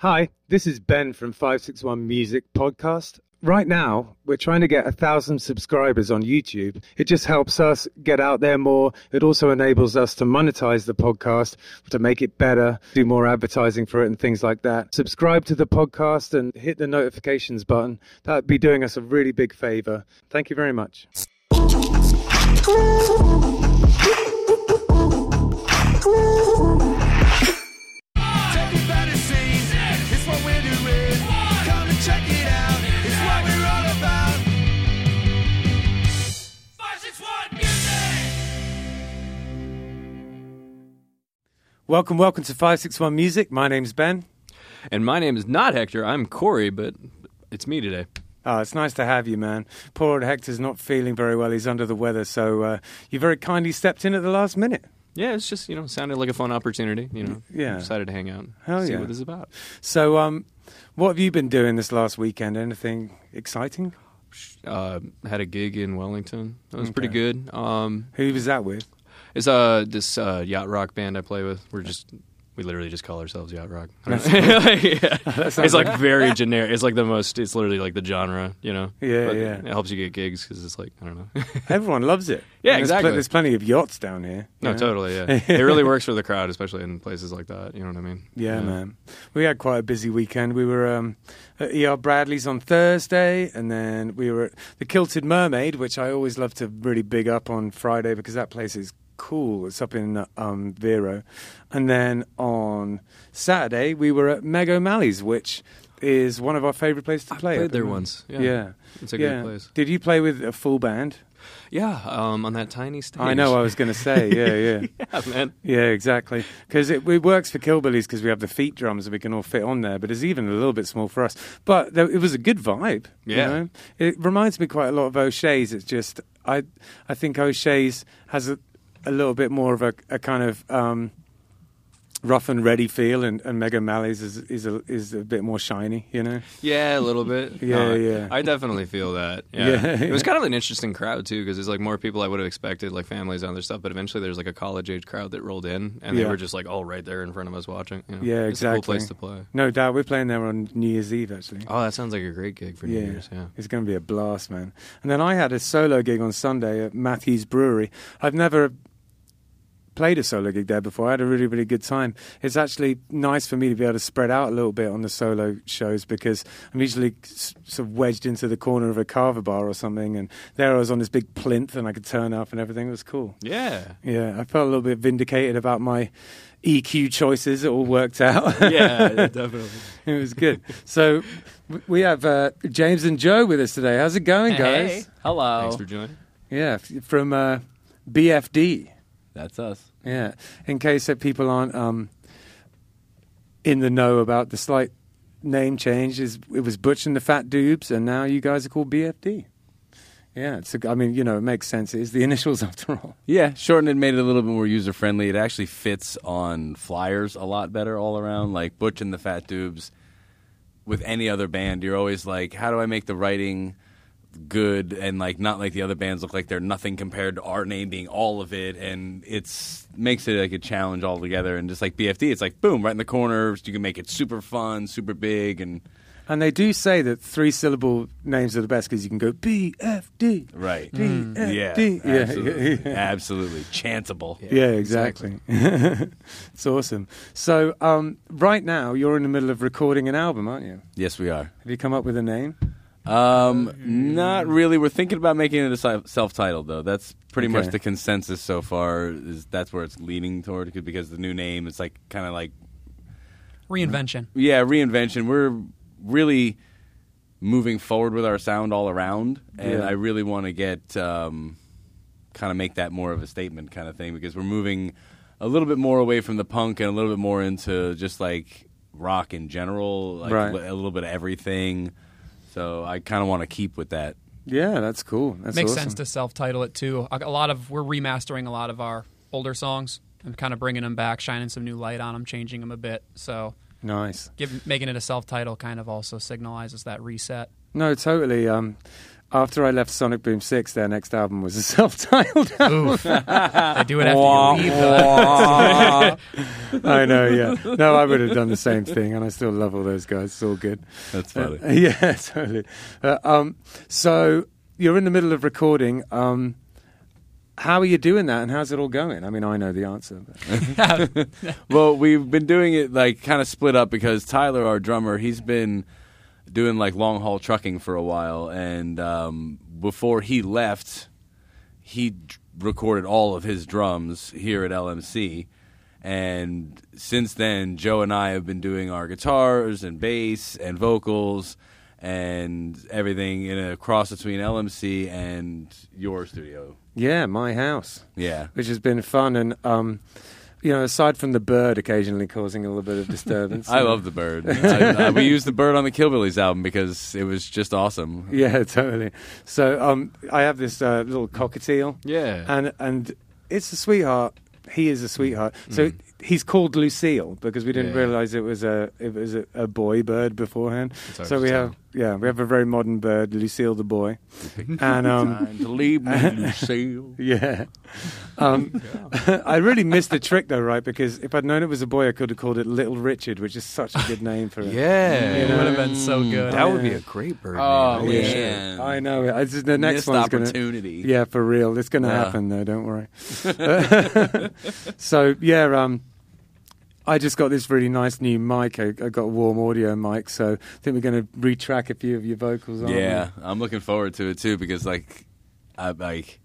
Hi, this is Ben from 561 Music Podcast. Right now, we're trying to get a thousand subscribers on YouTube. It just helps us get out there more. It also enables us to monetize the podcast, to make it better, do more advertising for it and things like that. Subscribe to the podcast and hit the notifications button. That would be doing us a really big favor. Thank you very much. Welcome, welcome to 561 Music. My name's Ben. And my name is not Hector. I'm Corey, but it's me today. Oh, it's nice to have you, man. Poor old Hector's not feeling very well. He's under the weather, so uh, you very kindly stepped in at the last minute. Yeah, it's just you know sounded like a fun opportunity. You know, Yeah. decided to hang out, Hell see yeah. what this is about. So, um, what have you been doing this last weekend? Anything exciting? Uh, had a gig in Wellington. That was pretty good. Um, Who was that with? It's uh this uh, yacht rock band I play with. We're just we literally just call ourselves yacht rock. I. Yeah. It's like very generic. It's like the most. It's literally like the genre. You know. Yeah, But yeah. It helps you get gigs because it's like I don't know. Everyone loves it. Yeah, And there's pl- exactly. there's plenty of yachts down here. no, know? totally. Yeah, it really works for the crowd, especially in places like that. You know what I mean? Yeah, man. We had quite a busy weekend. We were um, at ER Bradley's on Thursday, and then we were at the Kilted Mermaid, which I always love to really big up on Friday because that place is cool. It's up in um, Vero. And then on Saturday, we were at Meg O'Malley's, which is one of our favorite places to I play. played at the there once. Yeah. Yeah. It's a yeah. great place. Did you play with a full band? Yeah, um, on that tiny stage. I know. I was going to say, yeah, yeah. yeah, man. Yeah, exactly. Because it, it works for Killbillies because we have the feet drums and we can all fit on there, but it's even a little bit small for us. But there, it was a good vibe. you Yeah. know? It reminds me quite a lot of O'Shea's. It's just, I I think O'Shea's has a, a little bit more of a, a kind of um, rough and ready feel, and, and Meg O'Malley's is, is, a, is a bit more shiny, you know? Yeah, a little bit. Yeah, No, yeah. I definitely feel that. Yeah. Yeah, It was kind of an interesting crowd too, because there's like more people I would have expected, like families and other stuff. But eventually, there's like a college age crowd that rolled in, and Yeah. they were just like all right there in front of us watching. You know? Yeah, It's a cool exactly. place to play. No doubt. We're playing there on New Year's Eve, actually. Oh, that sounds like a great gig for New Year's. Yeah. It's going to be a blast, man. And then I had a solo gig on Sunday at Matthews Brewery. I've never played a solo gig there before. I had a really, really good time. It's actually nice for me to be able to spread out a little bit on the solo shows because I'm usually sort of wedged into the corner of a carver bar or something. And there I was on this big plinth and I could turn up and everything. It was cool. Yeah. Yeah, I felt a little bit vindicated about my EQ choices. It all worked out. yeah, definitely. it was good. So we have uh, James and Joe with us today. How's it going, guys? Hey, hello. Thanks for joining. Yeah, from uh, BFD. That's us. Yeah, in case that people aren't um, in the know about the slight name change, is it was Butch and the Fat Dubes, and now you guys are called BFD. Yeah, it's a, I mean, you know, it makes sense. It's the initials after all. Yeah, shortened it, made it a little bit more user friendly. It actually fits on flyers a lot better all around. Like Butch and the Fat Dubes. With any other band, you're always like, how do I make the writing good and like not like the other bands look like they're nothing compared to our name being all of it and it's makes it like a challenge altogether and just like BFD it's like boom right in the corner you can make it super fun super big and And they do say that three syllable names are the best because you can go BFD. right BFD. yeah Yeah, absolutely yeah. absolutely chanceable Yeah, exactly. it's awesome. So, um, right now, you're in the middle of recording an album, aren't you? yes we are Have you come up with a name? Um, not really. We're thinking about making it a self-titled, though. That's pretty much the consensus so far. Is that's where it's leaning toward because the new name is like kind of like Reinvention. yeah reinvention. We're really moving forward with our sound all around, and Yeah. I really want to get um, kind of make that more of a statement kind of thing because we're moving a little bit more away from the punk and a little bit more into just like rock in general, like Right. a little bit of everything. So I kind of want to keep with that. Yeah, that's cool. That's Makes awesome. sense to self-title it too. A a lot of we're remastering a lot of our older songs and kind of bringing them back, shining some new light on them, changing them a bit. So, Nice. give, making it a self-title kind of also signalizes that reset. No, totally. Um, after I left Sonic Boom Six, their next album was a self-titled album. Oof. they do it after you leave. I know, yeah. No, I would have done the same thing, and I still love all those guys. It's all good. That's Uh, funny. yeah, totally. Uh, um, so you're in the middle of recording. Um, how are you doing that, and how's it all going? I mean, I know the answer. Well, we've been doing it like kind of split up because Tyler, our drummer, he's been doing like long haul trucking for a while, and um, before he left, he d- recorded all of his drums here at LMC. And since then, Joe and I have been doing our guitars and bass and vocals and everything in a cross between LMC and your studio. Yeah, my house, Yeah. which has been fun, and um, you know, aside from the bird occasionally causing a little bit of disturbance. I love the bird. I, I, we used the bird on the Killbillies album because it was just awesome. Yeah, totally. So um, I have this uh, little cockatiel, Yeah. and and it's a sweetheart. He is a sweetheart. So he's called Lucille because we didn't Yeah. realize it was a it was a, a boy bird beforehand. So we have yeah we have a very modern bird, Lucille the boy, and um, to leave me, Lucille. yeah. Um, I really missed the trick though, right? Because if I'd known it was a boy, I could have called it Little Richard, which is such a good name for it. yeah. It would have been so good. That would be a great bird Oh, name. Holy yeah. shit. Man. I know. it. It's, the next Missed one's gonna. opportunity. Yeah, for real. It's going to Yeah. happen though. Don't worry. so yeah, um, I just got this really nice new mic. I, I got a warm audio mic, so I think we're going to retrack a few of your vocals. Aren't Yeah, I'm looking forward to it too because like, I like,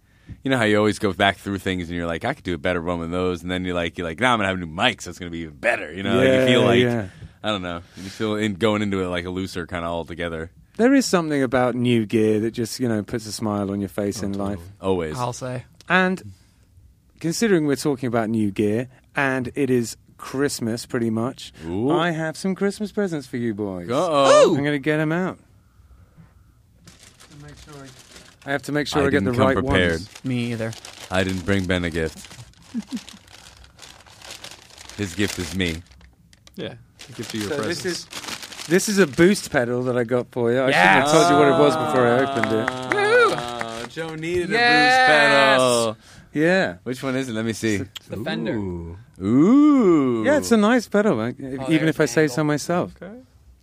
you know how you always go back through things and you're like, I could do a better one than those, and then you're like, you're like, nah, I'm gonna have new mics, so it's gonna be even better. You know, like you feel like, yeah. I don't know, you feel in going into it like a looser kind of altogether. There is something about new gear that just you know puts a smile on your face Oh, in life. Always. I'll say. And considering we're talking about new gear and it is Christmas pretty much, Ooh. I have some Christmas presents for you boys. Uh-oh. I'm going to get them out. I have to make sure I, I get the come right prepared. ones. Me either. I didn't bring Ben a gift. His gift is me. Yeah. Give to your So presents. this is this is a boost pedal that I got for you. I shouldn't have told you what it was before I opened it. Oh, Joe needed Yes. a boost pedal. Yeah. Which one is it? Let me see. It's the Fender. Ooh. Ooh. Yeah, it's a nice pedal, uh, even there's if I say so angle. myself. Okay.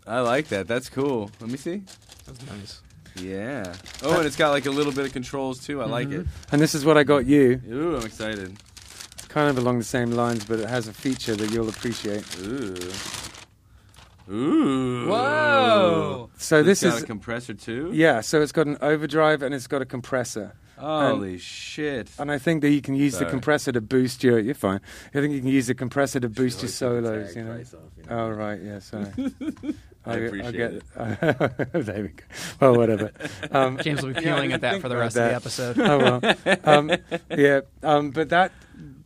I like that. That's cool. Let me see. That's nice. Yeah. Oh, and it's got like a little bit of controls too. I like it. And this is what I got you, Ooh, I'm excited. kind of along the same lines, but it has a feature that you'll appreciate. Ooh. Ooh. Whoa. So It's this got is a compressor too. yeah. So it's got an overdrive and it's got a compressor. Holy shit. And I think that you can use the compressor to boost your. You're fine. I think you can use the compressor to boost your Always took the solos. You know. price off, you know. Oh right, yeah. Sorry. I appreciate it. there we go. Well, whatever. Um, James will be peeling didn't at that for the rest that. of the episode. oh well. Um, yeah. Um, but that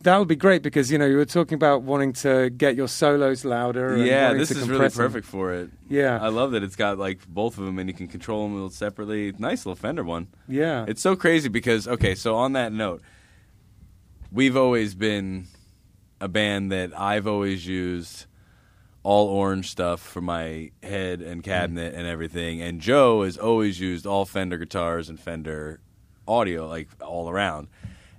that would be great because you know you were talking about wanting to get your solos louder. Yeah, this is really them. perfect for it. Yeah. I love that it's got like both of them and you can control them a little separately. Nice little Fender one. yeah. It's so crazy because okay, so on that note, we've always been a band that I've always used all orange stuff for my head and mm-hmm. cabinet and everything, and Joe has always used all Fender guitars and Fender audio like all around.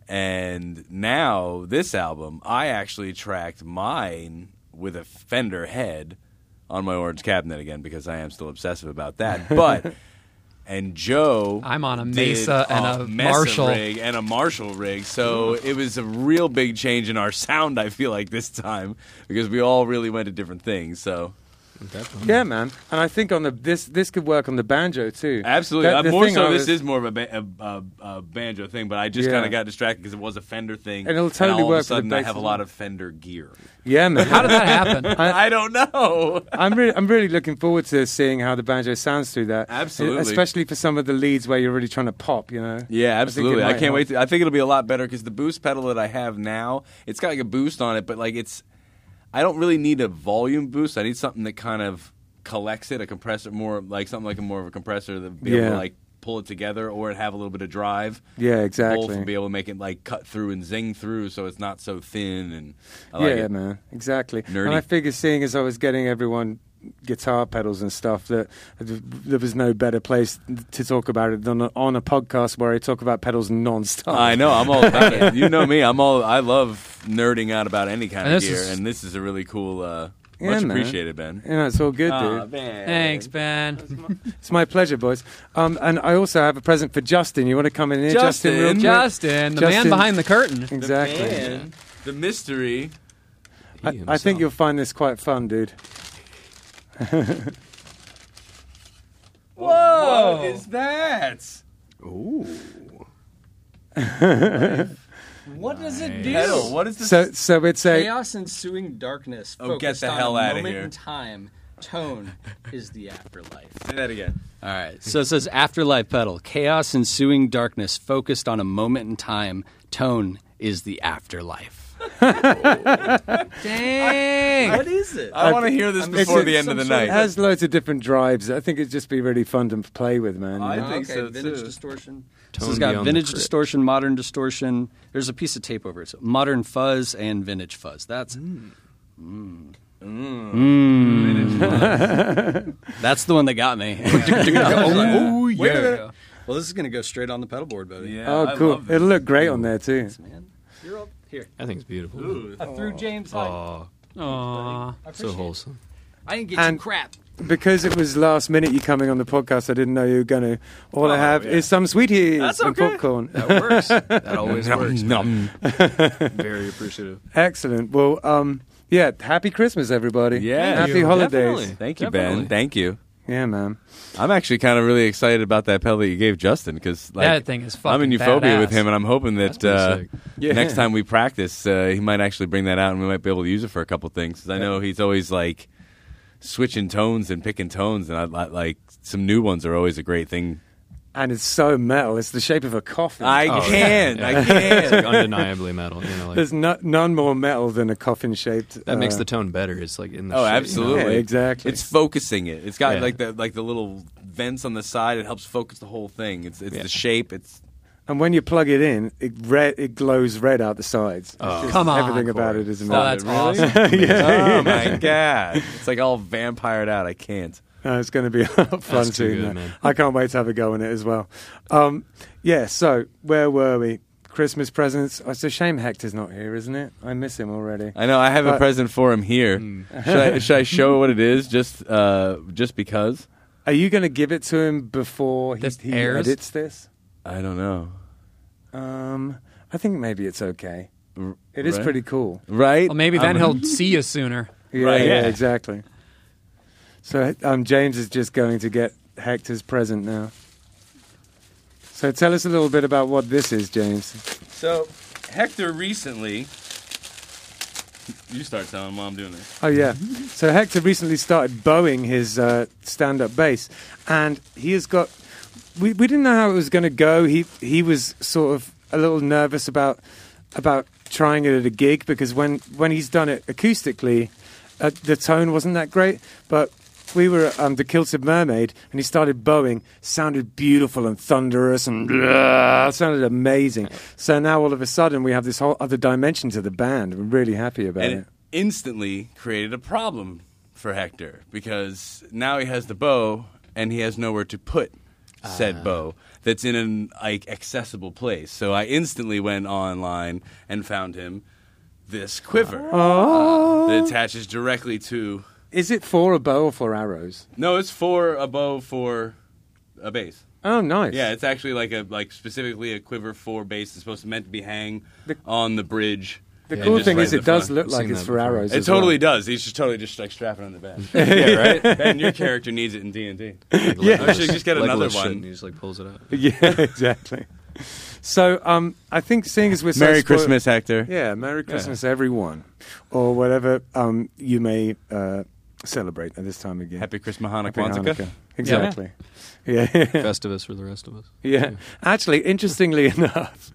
And now this album, I actually tracked mine with a Fender head on my orange cabinet again because I am still obsessive about that. But and Joe, I'm on a Mesa and a Mesa Marshall. rig and a Marshall rig, so it was a real big change in our sound. I feel like this time because we all really went to different things. So Definitely. Yeah, man. And I think on the this this could work on the banjo too. absolutely, That- uh, more so I this is more of a, ba- a, a, a banjo thing, but I just Yeah. kind of got distracted because it was a Fender thing, And it'll totally all work of a sudden I have a lot of Fender gear. Yeah, man. How did that happen? I, don't know. I'm really, I'm really looking forward to seeing how the banjo sounds through that. Absolutely. especially for some of the leads where you're really trying to pop. You know. Yeah, I absolutely. I, might can't help. wait. To, I think it'll be a lot better because the boost pedal that I have now, it's got like a boost on it, but like it's, I don't really need a volume boost. I need something that kind of collects it, a compressor, more like something like a more of a compressor that be able to like pull it together or it have a little bit of drive. Yeah, Both exactly. and be able to make it like cut through and zing through, so it's not so thin. And I like yeah, it. man, exactly. Nerdy. And I figure seeing as I was getting everyone guitar pedals and stuff that there was no better place to talk about it than on a podcast where I talk about pedals non-stop. I know. I'm all about it. You know me. I'm all. I love nerding out about any kind And of gear, is- and this is a really cool. Uh, Yeah, much man. appreciated, Ben. You know, it's all good, Aw, dude. Ben. Thanks, Ben. It's my pleasure, boys. Um, and I also have a present for Justin. You want to come in here, Justin? Justin. Justin, the Justin- man behind the curtain. Exactly. Man, the mystery. I, I think you'll find this quite fun, dude. Whoa! What is that? Ooh. What does it do? Pedal. What is this? So, so it's a Chaos ensuing darkness. Oh, get focused the on hell a outta moment here. In time, tone is the afterlife. Say that again. All right. So it says afterlife pedal. Chaos ensuing darkness focused on a moment in time. Tone is the afterlife. Dang. What is it? I want to hear this It's- before the end of the night. It has loads of different drives. I think it'd just be really fun to play with, man. I know? think okay, so, vintage too. distortion. Tone this has got vintage crit. distortion, modern distortion. There's a piece of tape over it. So modern fuzz and vintage fuzz. That's Mm. Mm. Mm. That's the one that got me. oh, yeah. Well, this is going to go straight on the pedal board, buddy. Yeah, oh, I cool. love this. It'll look great on there too. Man, you're up here. I think it's beautiful. I threw James. Hyde. Oh, Aw. so wholesome. I didn't get And- you crap. Because it was last minute you coming on the podcast, I didn't know you were going to. All I Oh, have yeah. is some sweeties That's and okay. popcorn. That works. That always works. Very appreciative. Excellent. Well, um, yeah. Happy Christmas, everybody. Yeah. Happy you. holidays. Definitely. Thank you, Definitely. Ben. Thank you. Yeah, man. I'm actually kind of really excited about that pedal that you gave Justin because like, that thing is fucking I'm in euphoria with him, and I'm hoping that uh. Yeah. next time we practice, uh, he might actually bring that out, and we might be able to use it for a couple things. 'Cause I know he's always like switching tones and picking tones, and I, I like some new ones are always a great thing. And it's so metal. It's the shape of a coffin. I Oh, can, yeah. I It's can. like undeniably metal. You know, like There's no, none more metal than a coffin shaped. that makes uh, the tone better. It's like in the Oh, shape, you know? absolutely. Yeah, exactly. It's focusing it. It's got Yeah. like the like the little vents on the side. It helps focus the whole thing. It's it's Yeah. the shape. It's And when you plug it in, it red. It glows red out the sides. Oh. Just- Come on, everything about it is Oh, amazing. that's Really? awesome. yeah, oh my god! It's like all vampired out. I can't. No, it's going to be a lot of fun That's too good, that. man. I can't wait to have a go in it as well. Um, yeah. So where were we? Christmas presents. Oh, it's a shame Hector's not here, isn't it? I miss him already. I know. I have a present for him here. should, I, should I show what it is? Just uh, just because? Are you going to give it to him before he, he edits this? I don't know. Um, I think maybe it's okay. It is Right. pretty cool. Right? Well, maybe then I'm- he'll see you sooner. Yeah, Right, yeah, yeah. exactly. So um, James is just going to get Hector's present now. So tell us a little bit about what this is, James. So Hector recently. You start telling I'm doing this. Oh yeah. So Hector recently started bowing his uh, stand-up bass, and he has got. We we didn't know how it was going to go. He he was sort of a little nervous about about trying it at a gig because when when he's done it acoustically, uh, the tone wasn't that great. But we were um, the Kilted Mermaid, and he started bowing. Sounded beautiful and thunderous, and uh, sounded amazing. So now all of a sudden we have this whole other dimension to the band. We're really happy about and it. it instantly created a problem for Hector because now he has the bow and he has nowhere to put said bow that's in an like accessible place. So I instantly went online and found him this quiver that attaches directly to. Is it for a bow or for arrows? No, it's for a bow for a base. Oh, nice. Yeah, it's actually like a like specifically a quiver for base. It's supposed to meant to be hang The- on the bridge. The Yeah, cool just thing right is, in it the does front. look like seen it's that for before. arrows. It as totally well. does. He's just totally just like strapping on the back. yeah, right. Ben, your character needs it in D and D. Yeah. I should just get another one. and he just like pulls it out. Yeah, exactly. So, um, I think seeing as we're so Merry spoiled- Christmas, Hector. yeah, Merry Christmas, everyone, or whatever um, you may uh, celebrate at this time of year. Happy Christmas, Hanukkah. Happy Hanukkah. Hanukkah. Exactly. Yeah. Festivus for the rest of us. Yeah. Actually, interestingly enough,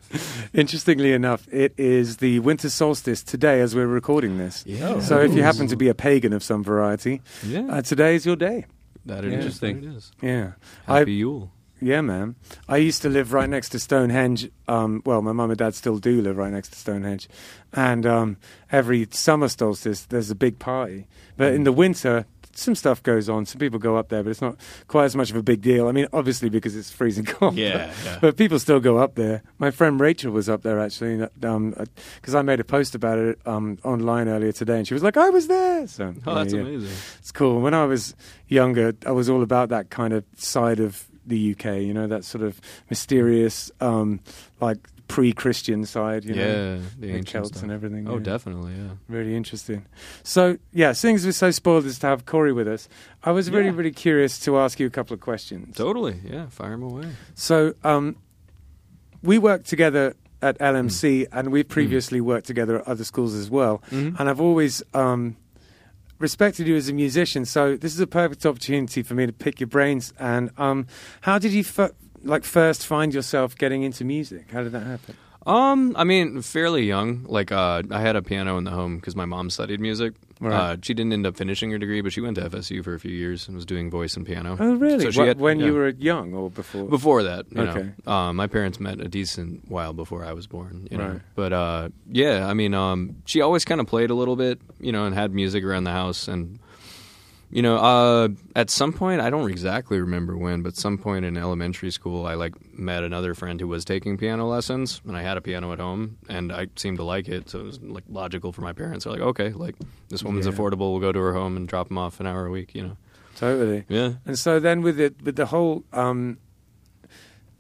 interestingly enough, it is the winter solstice today as we're recording this. Yeah. So if you happen to be a pagan of some variety, Yeah. uh, today is your day. That is it is. Interesting. It is. Yeah. Happy I, Yule. Yeah, man. I used to live right next to Stonehenge. Um, well, my mum and dad still do live right next to Stonehenge. And um, every summer solstice, there's a big party. But in the winter, some stuff goes on. Some people go up there, but it's not quite as much of a big deal. I mean, obviously because it's freezing cold. Yeah, but, yeah. but people still go up there. My friend Rachel was up there actually, because I made a post about it um, online earlier today, and she was like, "I was there." So Oh, yeah, that's yeah. amazing. It's cool. When I was younger, I was all about that kind of side of the UK. You know, that sort of mysterious, um, like pre-Christian side. You know, yeah, the the ancient Celts stuff. and everything. Oh, yeah. definitely, yeah. Really interesting. So, yeah, seeing as we're so spoiled as to have Corey with us, I was really, Yeah. really curious to ask you a couple of questions. Totally, yeah. Fire them away. So, um, we worked together at Hmm. LMC, and we've previously worked together at other schools as well. Mhm. And I've always um, respected you as a musician. So, this is a perfect opportunity for me to pick your brains. And um, how did you f- like first find yourself getting into music? How did that happen? Um, I mean, fairly young. Like, uh, I had a piano in the home because my mom studied music. Right. Uh, she didn't end up finishing her degree, but she went to FSU for a few years and was doing voice and piano. Oh, really? So she Wh- had- when yeah. you were young or before? Before that, you Okay. know, um, my parents met a decent while before I was born. You know, Right. but uh, yeah, I mean, um, she always kind of played a little bit, you know, and had music around the house, and you know, uh, at some point, I don't exactly remember when, but some point in elementary school, I like met another friend who was taking piano lessons, and I had a piano at home, and I seemed to like it, so it was like logical for my parents. They're like, okay, like this woman's Yeah. affordable, we'll go to her home and drop them off an hour a week, you know. Totally. Yeah. And so then with the with the whole um,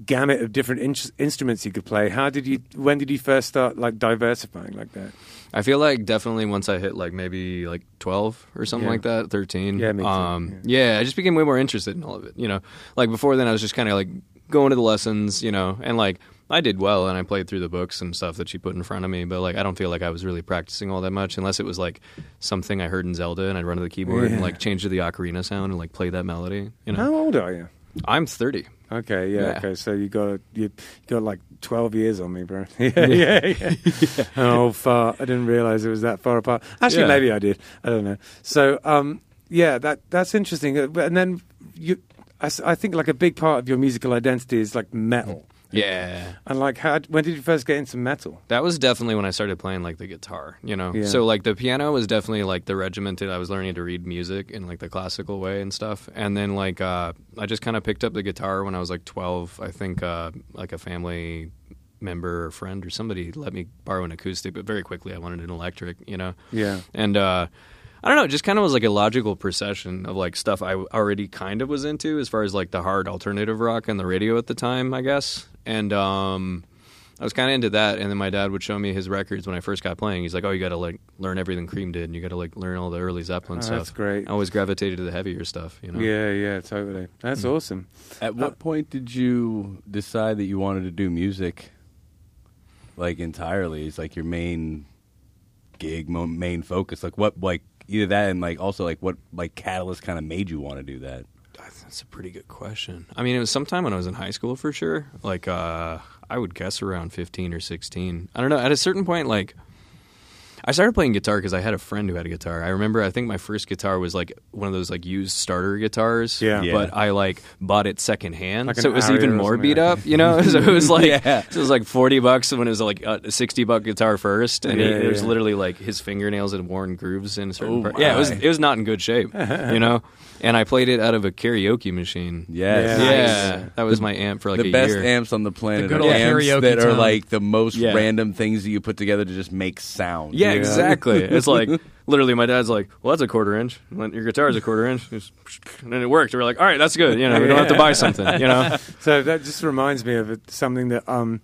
gamut of different in- instruments you could play, how did you? When did you first start like diversifying like that? I feel like definitely once I hit like maybe like 12 or something Yeah. like that, 13. Yeah, me too, Um, yeah. I just became way more interested in all of it, you know. Like before then I was just kind of like going to the lessons, you know, and like I did well and I played through the books and stuff that she put in front of me, but like I don't feel like I was really practicing all that much unless it was like something I heard in Zelda and I'd run to the keyboard and like change to the ocarina sound and like play that melody, you know. How old are you? I'm 30. Okay, yeah, Yeah. okay. So you got you got like twelve years on me, bro. yeah, yeah, yeah. Oh, far. I didn't realize it was that far apart. Actually, Yeah. maybe I did. I don't know. So, um, yeah, that that's interesting. Uh, And then you, I, I think like a big part of your musical identity is like metal. Yeah. And like, how? When did you first get into metal? That was definitely when I started playing like the guitar, you know. Yeah. So like the piano was definitely like the regimented. I was learning to read music in like the classical way and stuff. And then like uh, I just kind of picked up the guitar when I was like twelve. I think uh, like a family member or friend or somebody let me borrow an acoustic, but very quickly I wanted an electric, you know. Yeah. And uh, I don't know, it just kind of was like a logical procession of like stuff I already kind of was into as far as like the hard alternative rock on the radio at the time, I guess. And um, I was kind of into that. And then my dad would show me his records when I first got playing. He's like, "Oh, you got to like learn everything Cream did, and you got to like learn all the early Zeppelin Oh, stuff." that's great. I always gravitated to the heavier stuff, you know. Yeah, yeah, totally. That's Mm. awesome. At what point did you decide that you wanted to do music, like entirely? Is like your main gig, main focus? Like what, like either that and like also like what, like catalyst kind of made you want to do that? That's a pretty good question. I mean, it was sometime when I was in high school for sure. Like, uh, I would guess around 15 or 16. I don't know. At a certain point, like, I started playing guitar because I had a friend who had a guitar. I remember, I think my first guitar was like one of those like used starter guitars. Yeah. Yeah. But I like bought it secondhand, Like so it was Aria even more beat up. You know, so it was like Yeah. so it was like 40 bucks when it was like a 60 buck guitar first, and Yeah, it, it was literally like his fingernails had worn grooves in a certain Oh part. Yeah, it was it was not in good shape. you know, and I played it out of a karaoke machine. Yes. Yeah. Yeah, that was my amp for like the best year. amps on the planet The good are old amps karaoke that are like the most Yeah. random things that you put together to just make sound. Yeah, Yeah. exactly. It's like literally, my dad's like, "Well, that's a quarter inch. Well, Your guitar's a quarter inch," and then it worked. We're like, "All right, that's good. You know, we don't have to buy something." You know, So that just reminds me of something that um,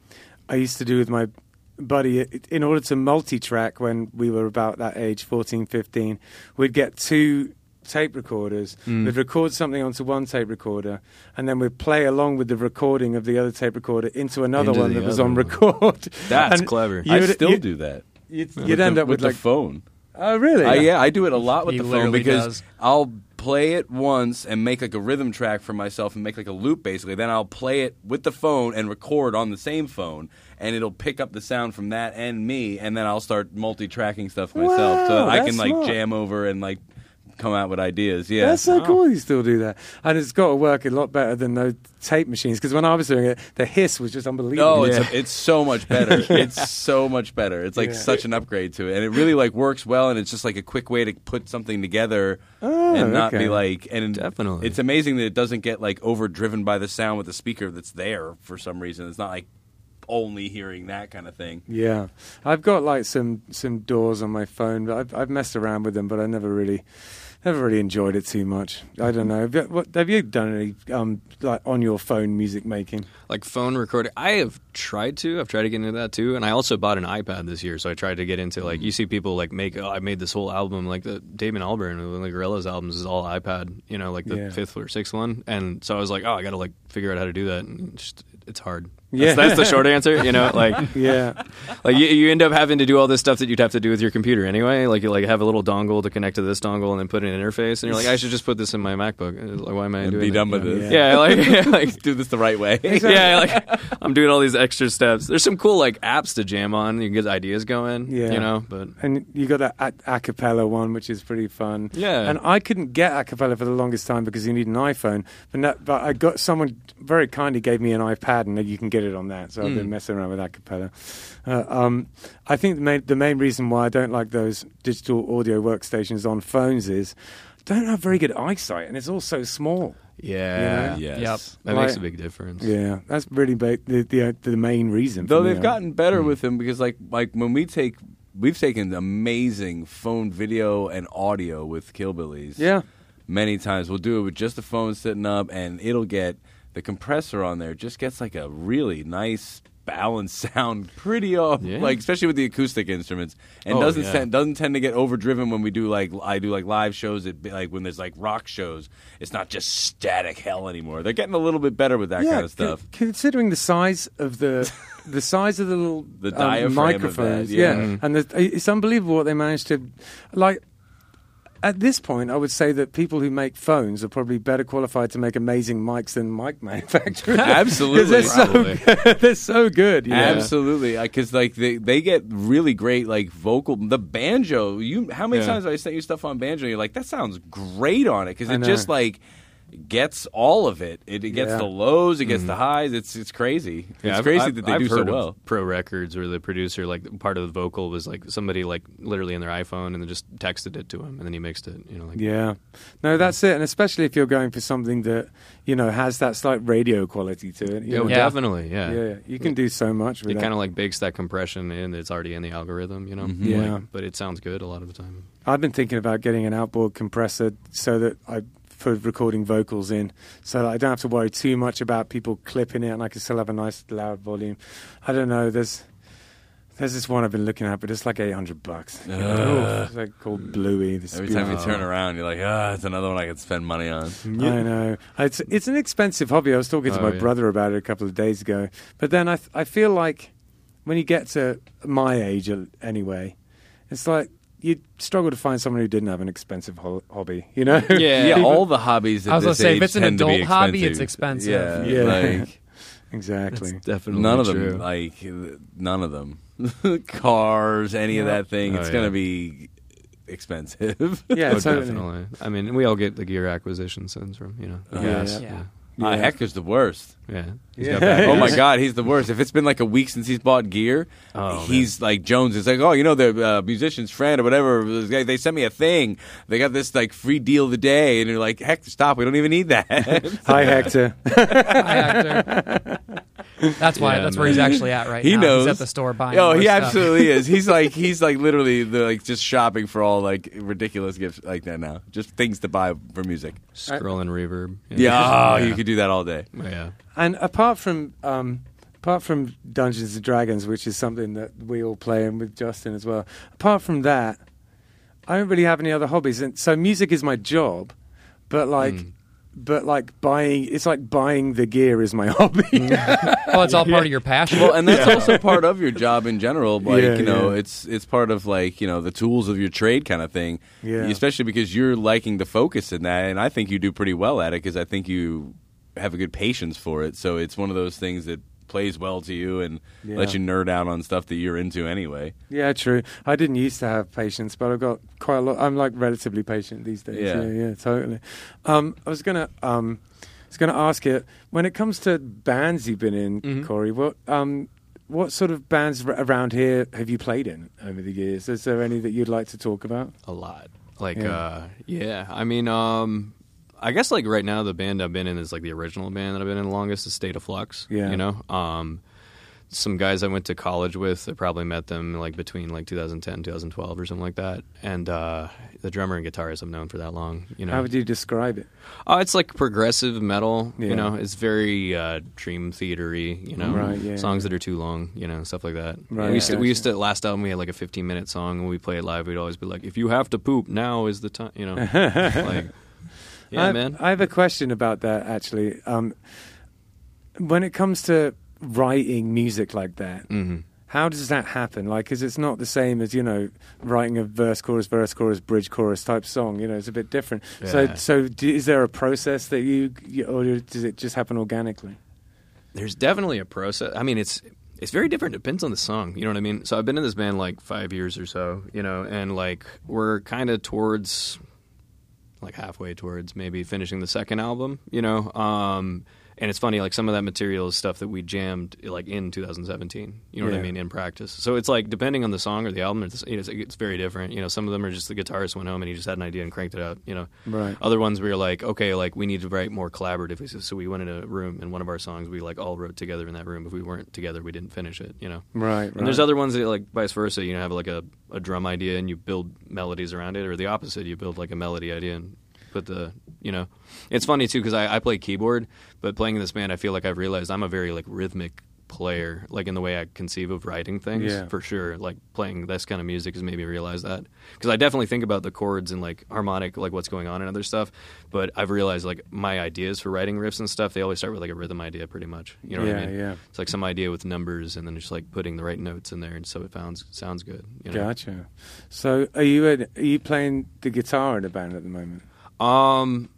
I used to do with my buddy. In order to multi-track when we were about that age, 14, 15, we'd get two tape recorders. Mm. We'd record something onto one tape recorder, and then we'd play along with the recording of the other tape recorder into another Into one that was other on record. That's And clever. you I still you- do that. You'd, you'd the- end up with, the like, phone. oh really? Uh, yeah, I do it a lot with He the phone because does. I'll play it once and make like a rhythm track for myself and make like a loop basically. Then I'll play it with the phone and record on the same phone, and it'll pick up the sound from that and me, and then I'll start multi-tracking stuff myself so Wow, that I that's can like smart. jam over and like come out with ideas. Yeah, That's so oh. cool. You still do that, and it's got to work a lot better than those tape machines. Because when I was doing it, the hiss was just unbelievable. No, it's it's so much better. it's so much better. It's like Yeah. such an upgrade to it, and it really like works well. And it's just like a quick way to put something together Oh, and not okay. be like. And Definitely. it's amazing that it doesn't get like overdriven by the sound with the speaker that's there for some reason. It's not like only hearing that kind of thing. Yeah, I've got like some some DAWs on my phone, but I've, I've messed around with them, but I never really, never really enjoyed it too much. I don't know. Have you, what, have you done any um like on your phone music making? like phone recording. I have tried to. I've tried to get into that too, and I also bought an iPad this year, so I tried to get into like you see people like make. Oh, I made this whole album like the Damon Albarn, of the Gorillaz albums is all iPad. You know, like the Yeah. fifth or sixth one, and so I was like, oh, I got to like figure out how to do that, and just, it's hard. Yeah. that's, that's the short answer. You know, like Yeah, like you, you end up having to do all this stuff that you'd have to do with your computer anyway. Like you like have a little dongle to connect to this dongle and then put an interface, and you're like, I should just put this in my MacBook. Like, why am I And doing be that? done with Yeah. Yeah, like, yeah, like do this the right way. yeah, like I'm doing all these extra steps. There's some cool like apps to jam on. You can get ideas going. Yeah. you know, but and you got that a- acapella one, which is pretty fun. Yeah. and I couldn't get acapella for the longest time because you need an iPhone. But no, but I got someone very kindly gave me an iPad, and you can get it on that. So I've been Mm. messing around with acapella. Uh, um, I think the main, the main reason why I don't like those digital audio workstations on phones is I don't have very good eyesight, and it's all so small. yeah, Yeah. Yes. Yep. that makes a big difference. Yeah, that's really ba- the, the the main reason. Though they've gotten better with them because like like when we take we've taken amazing phone video and audio with Killbillies. yeah. Many times we'll do it with just the phone sitting up and it'll get the compressor on there just gets like a really nice balanced sound pretty off Yeah. like especially with the acoustic instruments and Oh, doesn't yeah. tend, doesn't tend to get overdriven when we do like I do like live shows at like when there's like rock shows it's not just static hell anymore they're getting a little bit better with that kind of stuff considering the size of the the size of the little The um, microphones, yeah, yeah. and the, it's unbelievable what they managed to like. At this point, I would say that people who make phones are probably better qualified to make amazing mics than mic manufacturers. Absolutely. they're so good. they're so good. you know? Absolutely, because like they, they get really great like vocal. The banjo, you how many Yeah. times have I sent you stuff on banjo? You're like, that sounds great on it because it just like gets all of it. It, it gets Yeah. the lows, it gets the highs. It's it's crazy. Mm-hmm. Yeah, it's I've- crazy I've- that they I've do so of well. Pro Records, where the producer, like part of the vocal was like somebody like literally in their iPhone, and then just texted it to him, and then he mixed it. You know, like Yeah, no, that's it, and especially if you're going for something that you know has that slight radio quality to it. you yeah, know. well, Yeah. definitely, yeah. yeah, you can do so much with It kind of like bakes that compression in. It's already in the algorithm, you know. Mhm. Yeah. Like, but it sounds good a lot of the time. I've been thinking about getting an outboard compressor so that I for recording vocals in, so that I don't have to worry too much about people clipping it, and I can still have a nice loud volume. I don't know. There's there's this one I've been looking at, but it's like eight hundred bucks. Ugh. It's like called Bluey. The Every time you turn around, you're like, ah, it's another one I could spend money on. I know it's it's an expensive hobby. I was talking to Oh, my yeah. brother about it a couple of days ago, but then I th- I feel like when you get to my age uh, anyway, it's like you struggle to find someone who didn't have an expensive ho- hobby. You know? Yeah. Yeah, all the hobbies. At I was gonna say, if it's an tend to be adult hobby, it's expensive. Yeah, Yeah. like exactly. Definitely none of true. them, like none of them, cars, any of that thing. Oh, it's yeah. gonna be expensive. Yeah, Oh, definitely. I mean, we all get the gear acquisition syndrome you know. the Yeah, yeah. yeah. Uh, Yeah. Hector's the worst. Yeah. He's Yeah. got that- oh my god, he's the worst. If it's been like a week since he's bought gear, Oh, he's like Jones. It's like, oh, you know, the uh, musician's friend or whatever. They sent me a thing. They got this like free deal of the day, and you're like, Hector, stop. We don't even need that. Hi, Hector. Hi, Hector. That's why. Yeah, that's where he's actually at right he now. knows. He's at the store buying. Oh, more he stuff. absolutely is. He's like he's like literally the, like just shopping for all like ridiculous gifts like that now. Just things to buy for music. Scroll and reverb. Yeah, oh, you could do that all day. Yeah. and apart from um, apart from Dungeons and Dragons, which is something that we all play, and with Justin as well. Apart from that, I don't really have any other hobbies, and so music is my job. But like, Mm. But like buying, it's like buying the gear is my hobby. Well, it's all part of your passion. Well, and that's also part of your job in general. Like Yeah, you know, yeah. it's it's part of like you know the tools of your trade kind of thing. Yeah. Especially because you're liking the focus in that, and I think you do pretty well at it because I think you have a good patience for it. So it's one of those things that plays well to you and Yeah. lets you nerd out on stuff that you're into anyway. Yeah, true. I didn't used to have patience, but I've got quite a lot. I'm like relatively patient these days. Yeah. Yeah, yeah, totally. Um, I was gonna, um, I was gonna ask you when it comes to bands you've been in, Mhm. Corey. What, um, what sort of bands r- around here have you played in over the years? Is there any that you'd like to talk about? a lot. Like, Yeah. uh, yeah. I mean, um, I guess like right now the band I've been in is like the original band that I've been in the longest is State of Flux. Yeah. You know, um, some guys I went to college with, I probably met them like between like 2010, 2012 or something like that. And uh, the drummer and guitarist I've known for that long. You know, How would you describe it? Oh, it's like progressive metal. Yeah. You know, it's very uh, dream theatery. You know, Right, yeah. songs that are too long. You know, stuff like that. Right, We used to. We used to. Last album, we had like a 15 minute song. When we play it live, we'd always be like, "If you have to poop, now is the time." You know, like, yeah, I, man. I have a question about that actually. Um, when it comes to writing music like that, hmm How does that happen? Like, because it's not the same as you know writing a verse, chorus, verse, chorus, bridge, chorus type song. You know, it's a bit different. So, Yeah. so do, is there a process that you, you, or does it just happen organically? There's definitely a process. I mean, it's it's very different. Depends on the song. You know what I mean? So I've been in this band like five years or so. You know, and like we're kind of towards like halfway towards maybe finishing the second album. You know, um, and it's funny. Like some of that material is stuff that we jammed like in 2017. You know what I mean? In practice. So it's like depending on the song or the album, it's it's, it's very different. You know, some of them are just the guitarist went home and he just had an idea and cranked it out. You know, Right. other ones we were like, okay, like we need to write more collaboratively. So- So we went in a room and one of our songs we like all wrote together in that room. If we weren't together, we didn't finish it. You know. Right. right. And there's other ones that like vice versa. You know, have like a, a drum idea and you build melodies around it, or the opposite. You build like a melody idea and put the you know. It's funny too because I, I play keyboard, but playing in this band, I feel like I've realized I'm a very like rhythmic player, like in the way I conceive of writing things Yeah. for sure. Like playing this kind of music has made me realize that because I definitely think about the chords and like harmonic, like what's going on and other stuff. But I've realized like my ideas for writing riffs and stuff, they always start with like a rhythm idea, pretty much. You know what Yeah, I mean? yeah. It's like some idea with numbers and then just like putting the right notes in there, and so it sounds sounds good. You know? Gotcha. So, are you a, are you playing the guitar in the band at the moment? Um,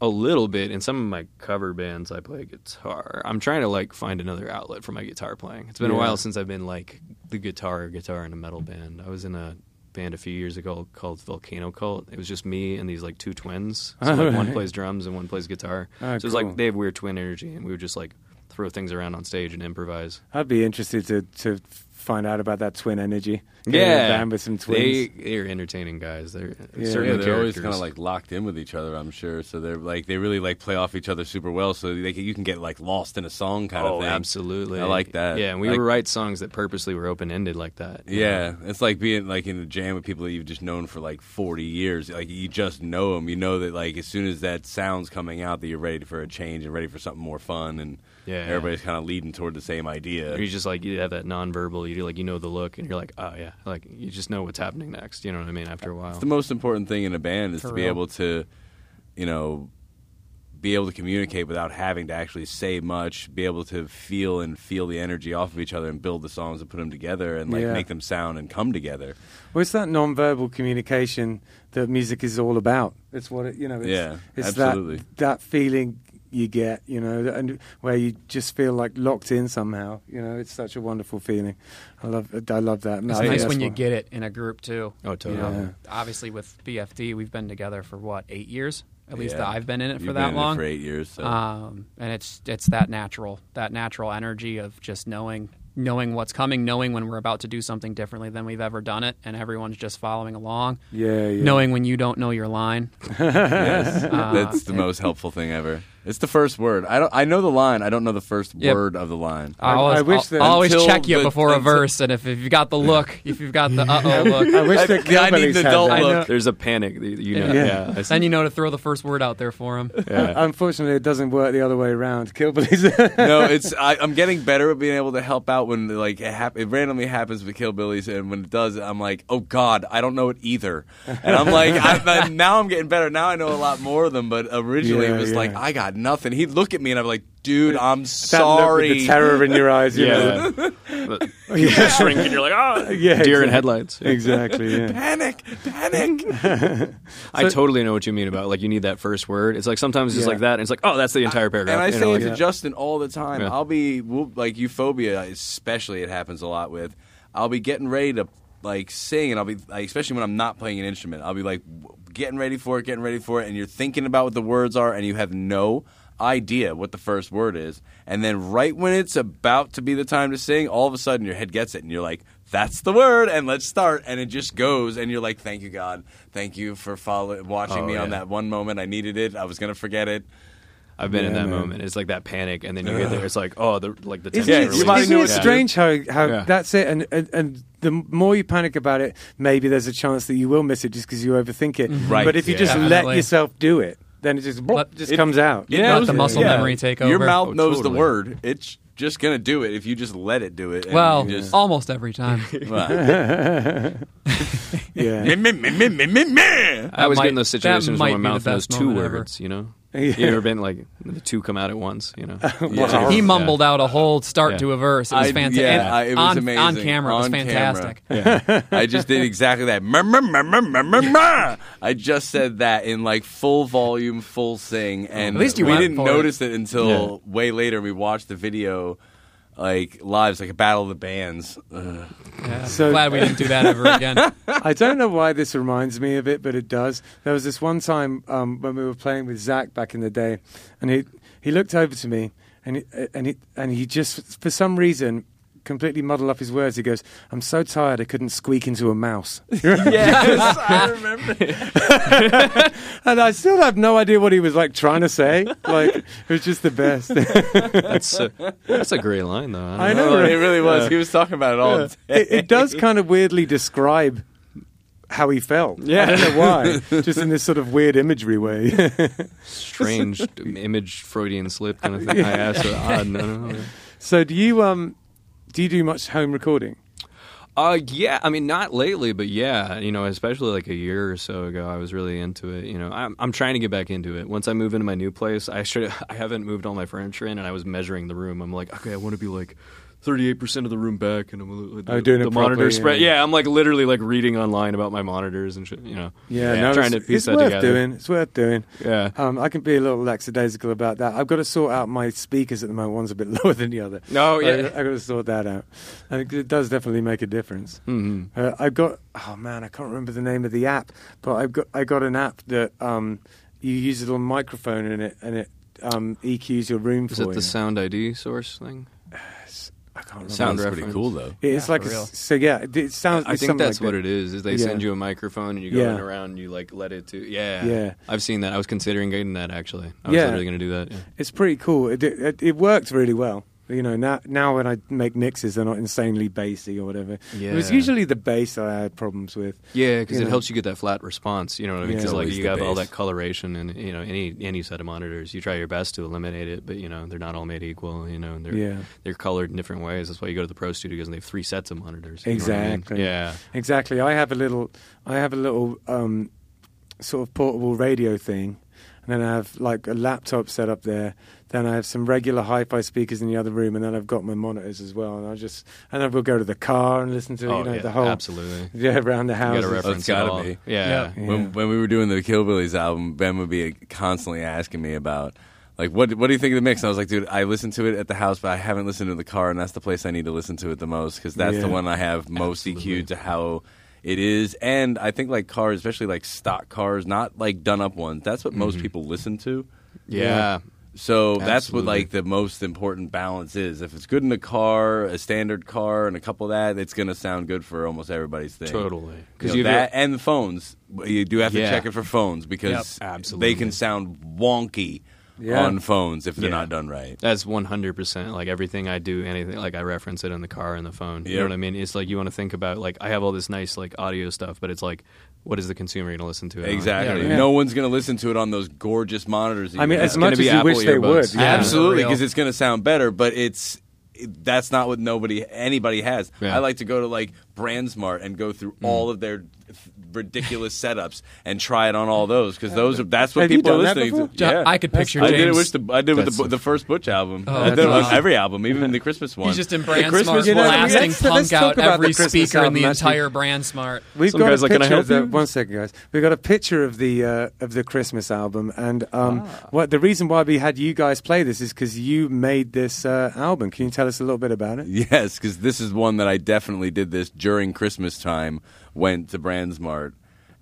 a little bit. In some of my cover bands, I play guitar. I'm trying to like find another outlet for my guitar playing. It's been a while since I've been like the guitar guitar in a metal band. I was in a band a few years ago called Volcano Cult. It was just me and these like two twins. So like one plays drums and one plays guitar. Oh, so it's cool. like they have weird twin energy, and we would just like throw things around on stage and improvise. I'd be interested to to find out about that twin energy. Getting in Yeah, band with some twins. They they're entertaining guys. They're Yeah. certain Yeah, they're always kind of like locked in with each other. I'm sure, so they're like they really like play off each other super well. So they you can get like lost in a song kind oh, of thing. absolutely. I like that. Yeah, and we Like- would write songs that purposely were open ended like that. you know? Yeah, it's like being like in a jam with people that you've just known for like 40 years. Like you just know them. You know that like as soon as that sound's coming out, that you're ready for a change and ready for something more fun, and Yeah. everybody's kind of leading toward the same idea. Or you just like you have that nonverbal. You do like you know the look, and you're like, oh yeah, like you just know what's happening next. You know what I mean? After a while, It's the most important thing in a band is For to be able to, you know, be able to communicate without having to actually say much. Be able to feel and feel the energy off of each other and build the songs and put them together and like Yeah. make them sound and come together. Well, it's that non-verbal communication that music is all about. It's what it, you know. It's, Yeah, it's absolutely. That, that feeling you get, you know, and where you just feel like locked in somehow. You know, it's such a wonderful feeling. I love, I love that. It's I nice that's when you get it in a group too. Oh, You totally. know, Yeah. obviously with BFD, we've been together for what eight years. At least Yeah. I've been in it for You've that been in it long. for eight years. So. Um, and it's it's that natural, that natural energy of just knowing knowing what's coming, knowing when we're about to do something differently than we've ever done it, and everyone's just following along. Yeah, yeah. Knowing when you don't know your line. yes, Uh, that's the most helpful thing ever. It's the first word. I don't. I know the line. I don't know the first Yep. word of the line. I- I, always, I wish I'll, that I'll always until check you the- before a until- verse, and if, if you've got the look, if you've got the uh oh look. I look, wish that I need Gilbert's the had adult that. Know. look. There's a panic. that You know, Yeah. yeah. I see. then you know to throw the first word out there for him. yeah. Unfortunately, it doesn't work the other way around. Killbillies. no, it's I, I'm getting better at being able to help out when like it, hap- it randomly happens with Killbillies, and when it does, I'm like, oh God, I don't know it either. And I'm like, I, I- now I'm getting better. Now I know a lot more of them. But originally, Yeah, it was yeah. like I got nothing. He'd look at me, and I'm like, dude, I'm That look sorry. with the terror in your eyes. you know. Yeah. but You just shrink and you're like, ah, Yeah, deer in exactly. headlights. Exactly. Yeah. Panic! Panic! I totally know what you mean about like you need that first word. It's like sometimes it's Yeah. like that, and it's like, oh, that's the entire paragraph. And I you say know, it like- to Yeah. Justin all the time. Yeah. I'll be we'll, like euphoria, especially it happens a lot with. I'll be getting ready to like sing, and I'll be like, especially when I'm not playing an instrument. I'll be like w- getting ready for it, getting ready for it, and you're thinking about what the words are, and you have no idea what the first word is. And then right when it's about to be the time to sing, all of a sudden your head gets it, and you're like. That's the word, and let's start. And it just goes, and you're like, "Thank you, God. Thank you for follow- watching Oh, me on that one moment. I needed it. I was gonna forget it." I've been in that man. moment. It's like that panic, and then you get there. It's like, oh, the like the Isn't it, Yeah, your isn't it what to do. strange how, how Yeah. that's it? And, and and the more you panic about it, maybe there's a chance that you will miss it just because you overthink it. Mm-hmm. Right. But if you Yeah. just let yourself do it, then it just Let- just it- comes out. It Let the it. muscle memory take over. Your mouth Oh, knows totally. the word. It's just gonna do it if you just let it do it. well, you just, almost every time. Yeah. I was might- get those situations might where my mouth knows two words. You know, Yeah. You ever been like the two come out at once? You know, Yeah. He mumbled out a whole start Yeah. to a verse. It was I- fantastic. yeah, I- it was on, amazing. on camera. It was On fantastic. I just did exactly that. I just said that in like full volume, full sing, and At least you we didn't for it. notice it until way later. We watched the video, like lives, like a battle of the bands. Ugh. Yeah. So- Glad we didn't do that ever again. I don't know why this reminds me of it, but it does. There was this one time um, when we were playing with Zach back in the day, and he he looked over to me, and he, and he and he just for some reason completely muddle up his words. He goes, "I'm so tired, I couldn't squeak into a mouse," Yes, I remember. and I still have no idea what he was like trying to say. Like it was just the best. that's a, that's a great line though. I, I don't know, it really was. He was talking about it all day. it, it does kind of weirdly describe how he felt. Yeah, I don't know why. Just in this sort of weird imagery way. strange image Freudian slip kind of thing. I asked her odd. No, no, no. so do you um do you do much home recording? Uh, yeah. I mean, not lately, but yeah. You know, especially like a year or so ago, I was really into it. You know, I'm I'm trying to get back into it. Once I move into my new place, I should I haven't moved all my furniture in, and I was measuring the room. I'm like, okay, I want to be like. 38% of the room back and I'm like, Oh, doing the it monitor properly, spread. yeah. Yeah. I'm like literally like reading online about my monitors and shit, you know. Yeah, no, trying to piece that together. it's that worth together. doing. It's worth doing. Yeah. Um, I can be a little lackadaisical about that. I've got to sort out my speakers at the moment. One's a bit lower than the other. No, I, yeah. I've got to sort that out. I think it does definitely make a difference. Mhm. Uh, I've got. Oh man, I can't remember the name of the app, but I've got. I got an app that um, you use a little microphone in it, and it um, EQs your room for you. Is for it you. the Sound ID source thing? I can't remember. Sound That's pretty cool though. It's Yeah, like a, so. Yeah, it, it sounds. I think that's like what that. it is. Is they Yeah. send you a microphone and you go Yeah. in around and you like let it to yeah Yeah. I've seen that. I was considering getting that actually. I was Yeah. literally going to do that. Yeah. It's pretty cool. It, it it worked really well. You know, now now when I make mixes, they're not insanely bassy or whatever. It was usually the bass that I had problems with. Yeah, because it know. helps you get that flat response. You know what I mean? Yeah. Because like you the have all that coloration and you know any any set of monitors, you try your best to eliminate it, but you know they're not all made equal. You know, and they're Yeah. they're colored in different ways. That's why you go to the pro studios and they have three sets of monitors. you know what I mean? Exactly. Yeah. Exactly. I have a little, I have a little um, sort of portable radio thing, and then I have like a laptop set up there. Then I have some regular hi-fi speakers in the other room, and then I've got my monitors as well. And I just, and then we'll go to the car and listen to oh, you know yeah, the whole absolutely. yeah around the house. got to it's gotta be. Yeah. Yeah. When, when we were doing the Killbillies album, Ben would be constantly asking me about, like, what what do you think of the mix? And I was like, dude, I listen to it at the house, but I haven't listened to the car, and that's the place I need to listen to it the most because that's the one I have most Absolutely. EQ'd to how it is. And I think like cars, especially like stock cars, not like done up ones. That's what most mm-hmm. people listen to. Yeah. So that's what like the most important balance is. If it's good in a car, a standard car, and a couple of that, it's going to sound good for almost everybody's thing. Totally. Because you that and the phones, you do have to Yeah. check it for phones because Yep, they can sound wonky Yeah. on phones if they're Yeah. not done right. That's one hundred percent. Like everything I do, anything like I reference it in the car and the phone. You know what I mean? It's like you want to think about like I have all this nice like audio stuff, but it's like, what is the consumer going to listen to? It on? Exactly. Yeah. No one's going to listen to it on those gorgeous monitors. that I mean, have. as gonna much as be you Apple wish they would. Yeah. Absolutely, because it's going to sound better, but it's that's not what nobody anybody has. Yeah. I like to go to like Brandsmart and go through mm. all of their f- ridiculous setups and try it on all those because those are that's what Have people are listening to. Yeah. I could picture I did it with the I did with the, the first Butch album. Oh, I did that's it on awesome. every album, even the Christmas one. He's just in The Brand Christmas Smart You know, one- blasting let's- let's punk out every Christmas speaker in the entire Brand Smart. We've Some got guys a like, "Can I picture help of the one second, guys. We've got a picture of the uh, of the Christmas album, and um, Ah. what the reason why we had you guys play this is because you made this uh, album. Can you tell us a little bit about it? Yes, because this is one that I definitely did this during Christmas time. Went to Brandsmart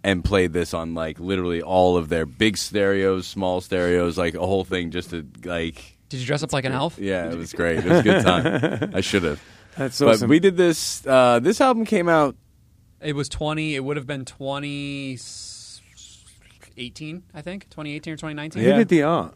and played this on like literally all of their big stereos, small stereos, like a whole thing, just to like. Did you dress up like an elf? Yeah, it was great. It was a good time. I should have. That's But we did this. Uh, this album came out. It was 20. It would have been 2018, I think. 2018 or 2019. Who Yeah. did the art?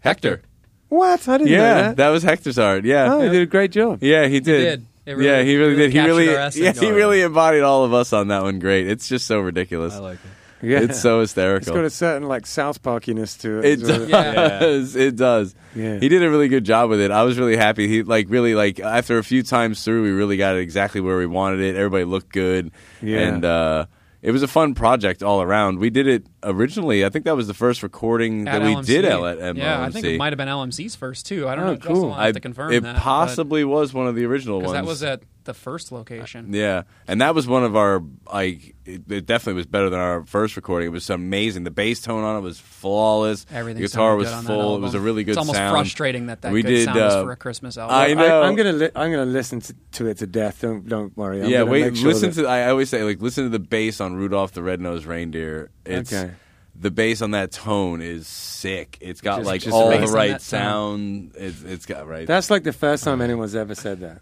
Hector. What? I didn't know Yeah, that. that was Hector's art. Yeah. oh, he did a great job. Yeah, he did. did. It really- yeah, he really, really did. He really, yeah, he really embodied all of us on that one. Great. It's just so ridiculous. I like it. Yeah, It's so hysterical. It's got a certain like South Parkiness to it. It as well. does. It does. Yeah. He did a really good job with it. I was really happy. He like really like after a few times through, we really got it exactly where we wanted it. Everybody looked good. Yeah. And uh, it was a fun project all around. We did it originally. I think that was the first recording At that we LMC. did at MLMC. Yeah, I think it might have been LMC's first too. I don't Oh, know. Cool. I- to confirm it that. possibly was one of the original ones. that was at the first location. Yeah, and that was one of our like. It, it definitely was better than our first recording. It was amazing. The bass tone on it was flawless. Everything the guitar was good on full. It was a really good It's almost sound. frustrating that that We good did, sound is uh, for a Christmas album. I know. I, am gonna li- I'm gonna listen to, to it to death. Don't don't worry. I'm yeah, wait. make sure listen that- to. I always say like listen to the bass on Rudolph the Red-Nosed Reindeer. It's Okay. the bass on that tone is sick. It's got Just- like just all the the bass on right sound. It's, it's got right. That's like the first time anyone's ever said that.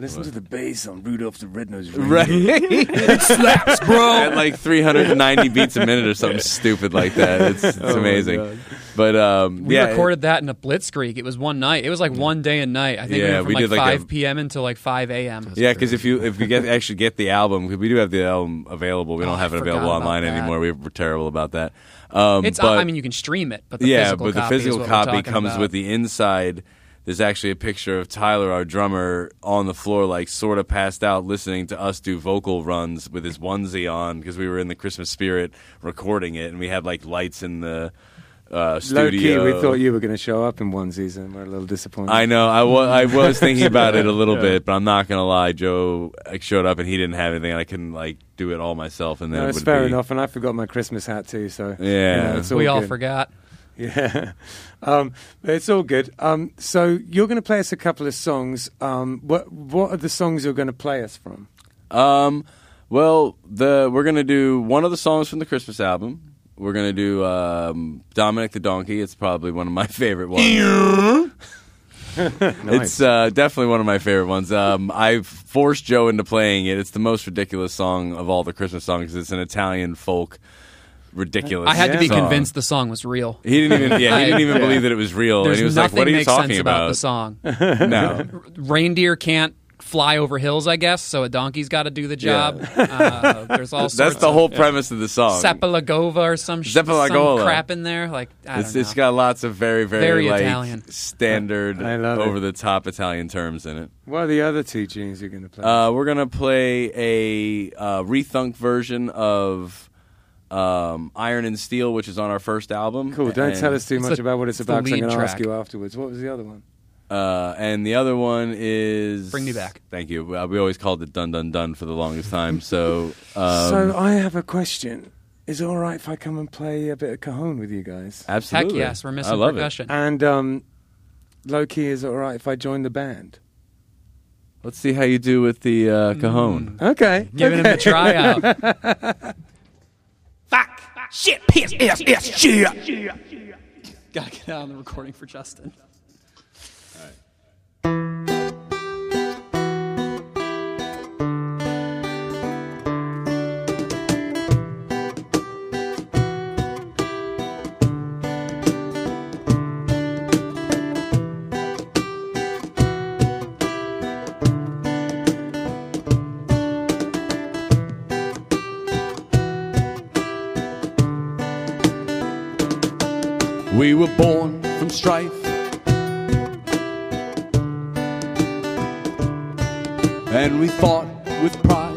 Listen to the bass on Rudolph the Red-Nosed Reindeer. Right, it slaps, bro. At like 390 beats a minute or something stupid like that. It's, it's Oh amazing. But um, we yeah, recorded that in a blitzkrieg. It was one night. It was like one day and night. I think Yeah, we we went from did like like a- 5 p.m. until like 5 a.m. Yeah, because if you if we get actually get the album, we do have the album available. We Oh, don't have I it available online that. anymore. We, we're terrible about that. Um, It's. but, I mean, you can stream it, but the yeah, physical but the copy physical copy comes about. with the inside. There's actually a picture of Tyler, our drummer, on the floor, like sort of passed out, listening to us do vocal runs with his onesie on because we were in the Christmas spirit recording it, and we had like lights in the uh, Low studio. key, we thought you were going to show up in one season. We're a little disappointed. I know. I was I was thinking about it a little Yeah. bit, but I'm not gonna lie. Joe showed up and he didn't have anything. and I couldn't like do it all myself, and then No, it it's would fair be, enough, and I forgot my Christmas hat too. So Yeah. you know, it's all we all good. forgot. Yeah, um, it's all good. Um, so you're going to play us a couple of songs. Um, what what are the songs you're going to play us from? Um, well, the we're gonna do one of the songs from the Christmas album. We're gonna do um, Dominic the Donkey. It's probably one of my favorite ones. It's uh, definitely one of my favorite ones. Um, I've forced Joe into playing it. It's the most ridiculous song of all the Christmas songs. It's an Italian folk ridiculous. I had to be song. convinced the song was real. He didn't even. Yeah, he didn't even Yeah. believe that it was real. There's and he was nothing like, "What are you makes talking sense about?" the song. no, Reindeer can't fly over hills, I guess, so a donkey's got to do the job. Uh, there's all sorts that's the of whole premise of the song. Sepalagova or some sh- some Sepalagola. crap in there. Like I It's, don't it's know. got lots of very, very, Very like Italian. standard, I love it. over the top Italian terms in it. What are the other two tunes you're going to play? Uh, we're gonna play a uh, rethunk version of um, Iron and Steel, which is on our first album. cool. Don't and, tell us too much the- about what it's it's the about. 'cause I'm lead going to ask track. you afterwards. What was the other one? Uh, and the other one is Bring Me Back. Thank you. Uh, we always called it Dun Dun Dun for the longest time. So, um, so I have a question. Is it all right if I come and play a bit of cajon with you guys? absolutely, Heck yes, we're missing I love percussion. And um, low key, is it all right if I join the band? It. Let's see how you do with the uh, cajon. Okay. Giving okay. him the tryout. Shit, piss, ass, ass, shit. Gotta get out on the recording for Justin. We were born from strife. And we fought with pride.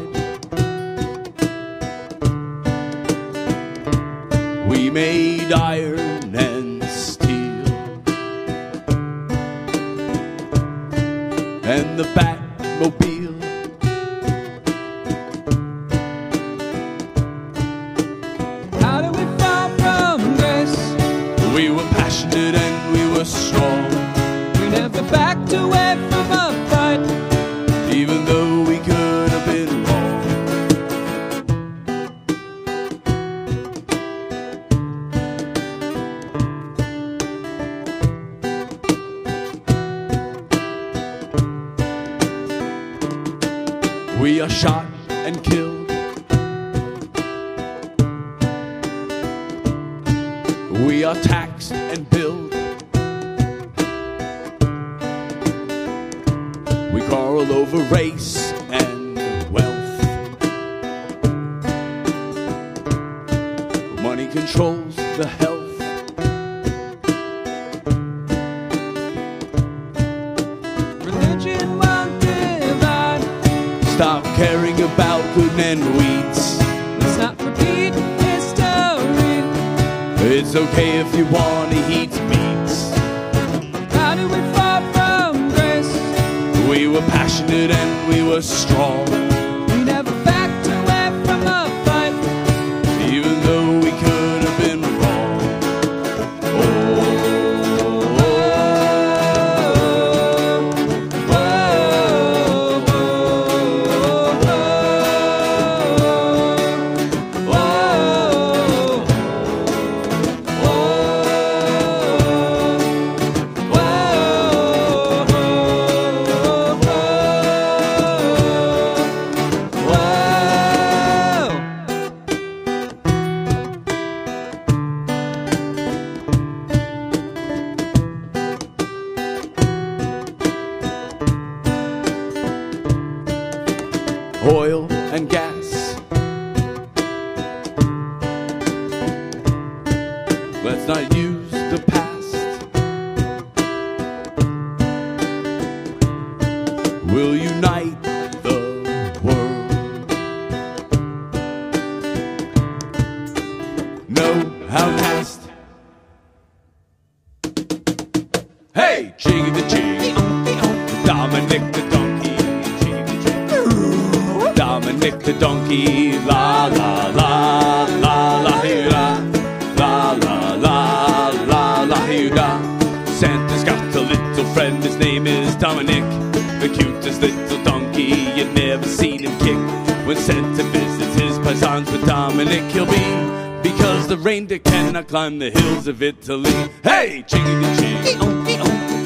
Because the reindeer climb the hills of Italy. Hey, jiggy the jig.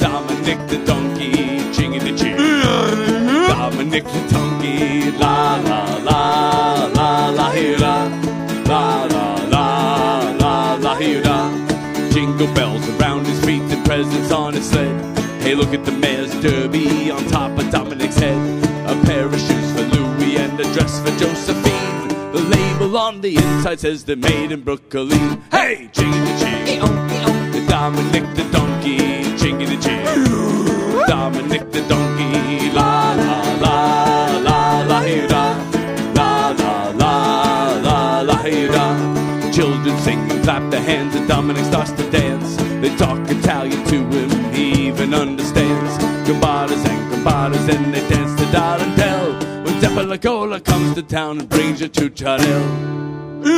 Dominic the donkey, jiggy the jig. Dominic the donkey, la la la la la la la la la la la la. Jingle bells around his feet and presents on his sled. Hey, look at the mayor's derby on top of the inside says they're made in Brooklyn. Hey, jiggy the jig. Oh, oh. Dominic the donkey, jiggy the jig. Dominic the donkey, la la la la la hee, la la la la la la hee, la. Children sing and clap their hands, and Dominic starts to dance. They talk Italian to him, he even understands. Gambadas and gambadas, and they dance to Dardanelle. When Zepalacola comes to town and brings you to Chanel. Uh...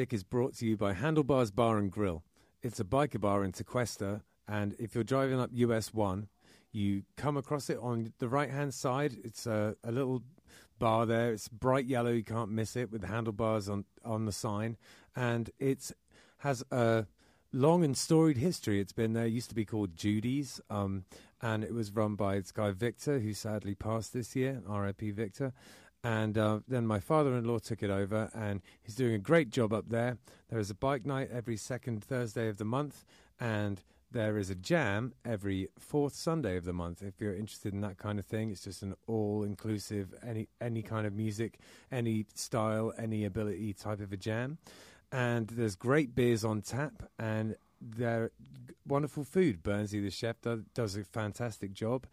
Is brought to you by Handlebars Bar and Grill. It's a biker bar in Tequesta, and if you're driving up US One, you come across it on the right hand side. It's a, a little bar there. It's bright yellow. You can't miss it with the handlebars on on the sign, and it's has a long and storied history. It's been there. It used to be called Judy's, um, and it was run by this guy Victor, who sadly passed this year. R.I.P. Victor. And uh, then my father-in-law took it over, and he's doing a great job up there. There is a bike night every second Thursday of the month, and there is a jam every fourth Sunday of the month. If you're interested in that kind of thing, it's just an all-inclusive, any any kind of music, any style, any ability type of a jam. And there's great beers on tap, and they're wonderful food. Bernsey, the chef, does a fantastic job.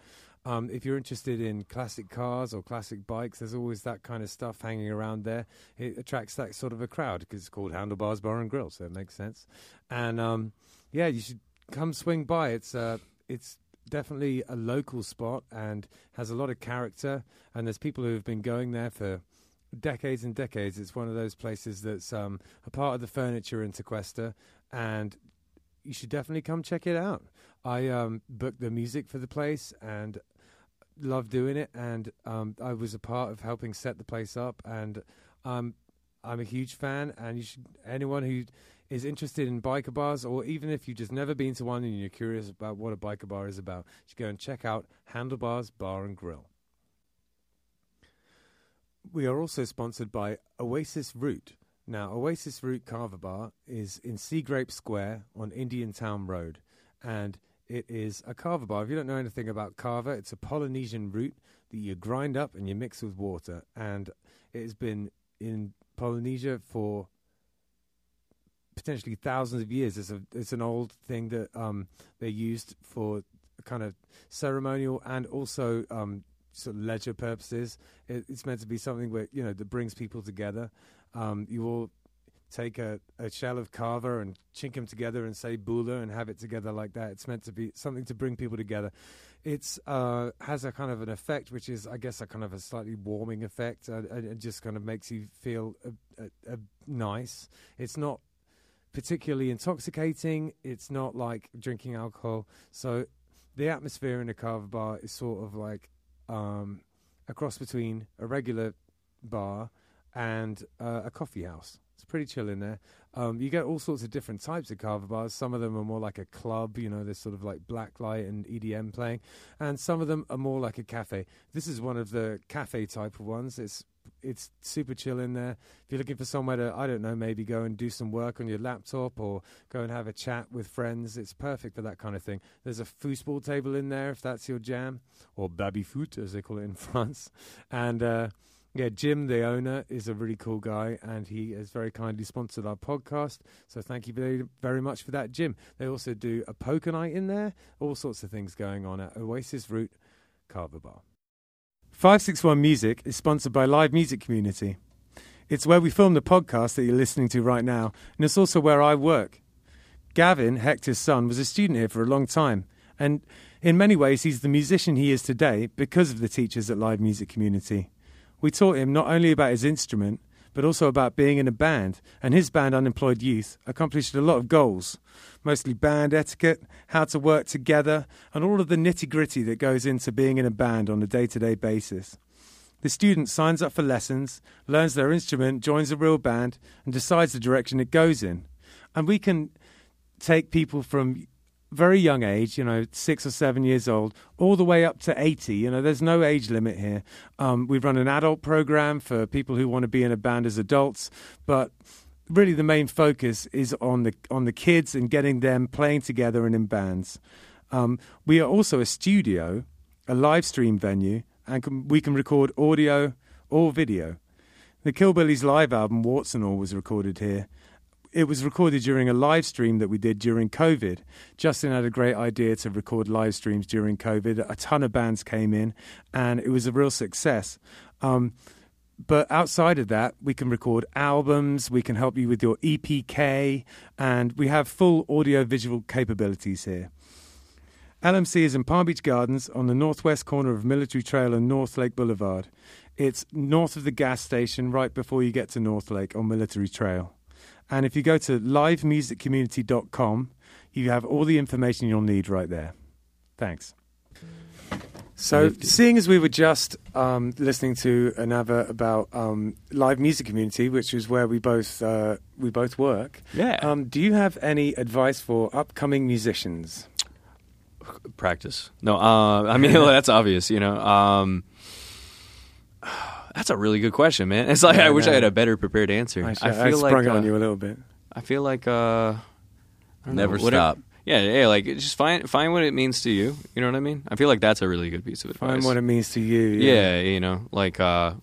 Um, if you're interested in classic cars or classic bikes, there's always that kind of stuff hanging around there. It attracts that sort of a crowd because it's called Handlebars Bar and Grill, so it makes sense. And um, yeah, you should come swing by. It's uh, it's definitely a local spot and has a lot of character. And there's people who have been going there for decades and decades. It's one of those places that's um, a part of the furniture in Sequester, and you should definitely come check it out. I um, booked the music for the place and love doing it, and um, I was a part of helping set the place up, and um, I'm a huge fan. And you should anyone who is interested in biker bars, or even if you've just never been to one and you're curious about what a biker bar is about, you should go and check out Handlebars Bar and Grill. We are also sponsored by Oasis Root. Now, Oasis Root Carver Bar is in Seagrape Square on Indian Town Road, and it is a carver bar. If you don't know anything about carver, it's a Polynesian root that you grind up and you mix with water, and it has been in Polynesia for potentially thousands of years. It's a it's an old thing that um, they used for kind of ceremonial and also um, sort of leisure purposes. It, it's meant to be something where you know that brings people together. Um, you all take a, a shell of carver and chink them together and say bula and have it together like that. It's meant to be something to bring people together. It's uh, has a kind of an effect, which is, I guess, a kind of a slightly warming effect. Uh, it just kind of makes you feel uh, uh, uh, nice. It's not particularly intoxicating. It's not like drinking alcohol. So the atmosphere in a carver bar is sort of like um, a cross between a regular bar and a coffee house. It's pretty chill in there. Um, you get all sorts of different types of carver bars. Some of them are more like a club, you know, there's sort of like black light and EDM playing, and some of them are more like a cafe. This is one of the cafe type of ones. It's it's super chill in there. If you're looking for somewhere to, I don't know, maybe go and do some work on your laptop or go and have a chat with friends, it's perfect for that kind of thing. There's a foosball table in there if that's your jam, or baby foot as they call it in France, and. Uh, yeah, Jim, the owner, is a really cool guy, and he has very kindly sponsored our podcast. So thank you very, very much for that, Jim. They also do a poker night in there, all sorts of things going on at Oasis Route Carver Bar. 561 Music is sponsored by Live Music Community. It's where we film the podcast that you're listening to right now, and it's also where I work. Gavin, Hector's son, was a student here for a long time, and in many ways, he's the musician he is today because of the teachers at Live Music Community. We taught him not only about his instrument, but also about being in a band, and his band, Unemployed Youth, accomplished a lot of goals, mostly band etiquette, how to work together, and all of the nitty gritty that goes into being in a band on a day to day basis. The student signs up for lessons, learns their instrument, joins a real band, and decides the direction it goes in. And we can take people from very young age, you know, six or seven years old, all the way up to 80. You know, there's no age limit here. Um, we run an adult program for people who want to be in a band as adults, but really the main focus is on the on the kids and getting them playing together and in bands. Um, we are also a studio, a live stream venue, and can, we can record audio or video. The Killbillies live album, Warts and All, was recorded here it was recorded during a live stream that we did during COVID. Justin had a great idea to record live streams during COVID. A ton of bands came in, and it was a real success. Um, but outside of that, we can record albums, we can help you with your EPK, and we have full audio visual capabilities here. LMC is in Palm Beach Gardens on the northwest corner of Military Trail and North Lake Boulevard. It's north of the gas station, right before you get to North Lake on Military Trail. And if you go to livemusiccommunity.com, you have all the information you'll need right there. Thanks. So, seeing as we were just um, listening to an advert about um, live music community, which is where we both uh, we both work, Yeah. um, do you have any advice for upcoming musicians? practice. No, uh, I mean that's obvious. You know, um, that's a really good question, man. It's like Yeah, I I wish I had a better prepared answer. I, I sh- feel I sprung like it uh, on you a little bit. I feel like uh, I Never know, whatever- stop. Yeah, yeah, like just find find what it means to you. You know what I mean? I feel like that's a really good piece of advice. Find what it means to you. yeah. you know, like uh,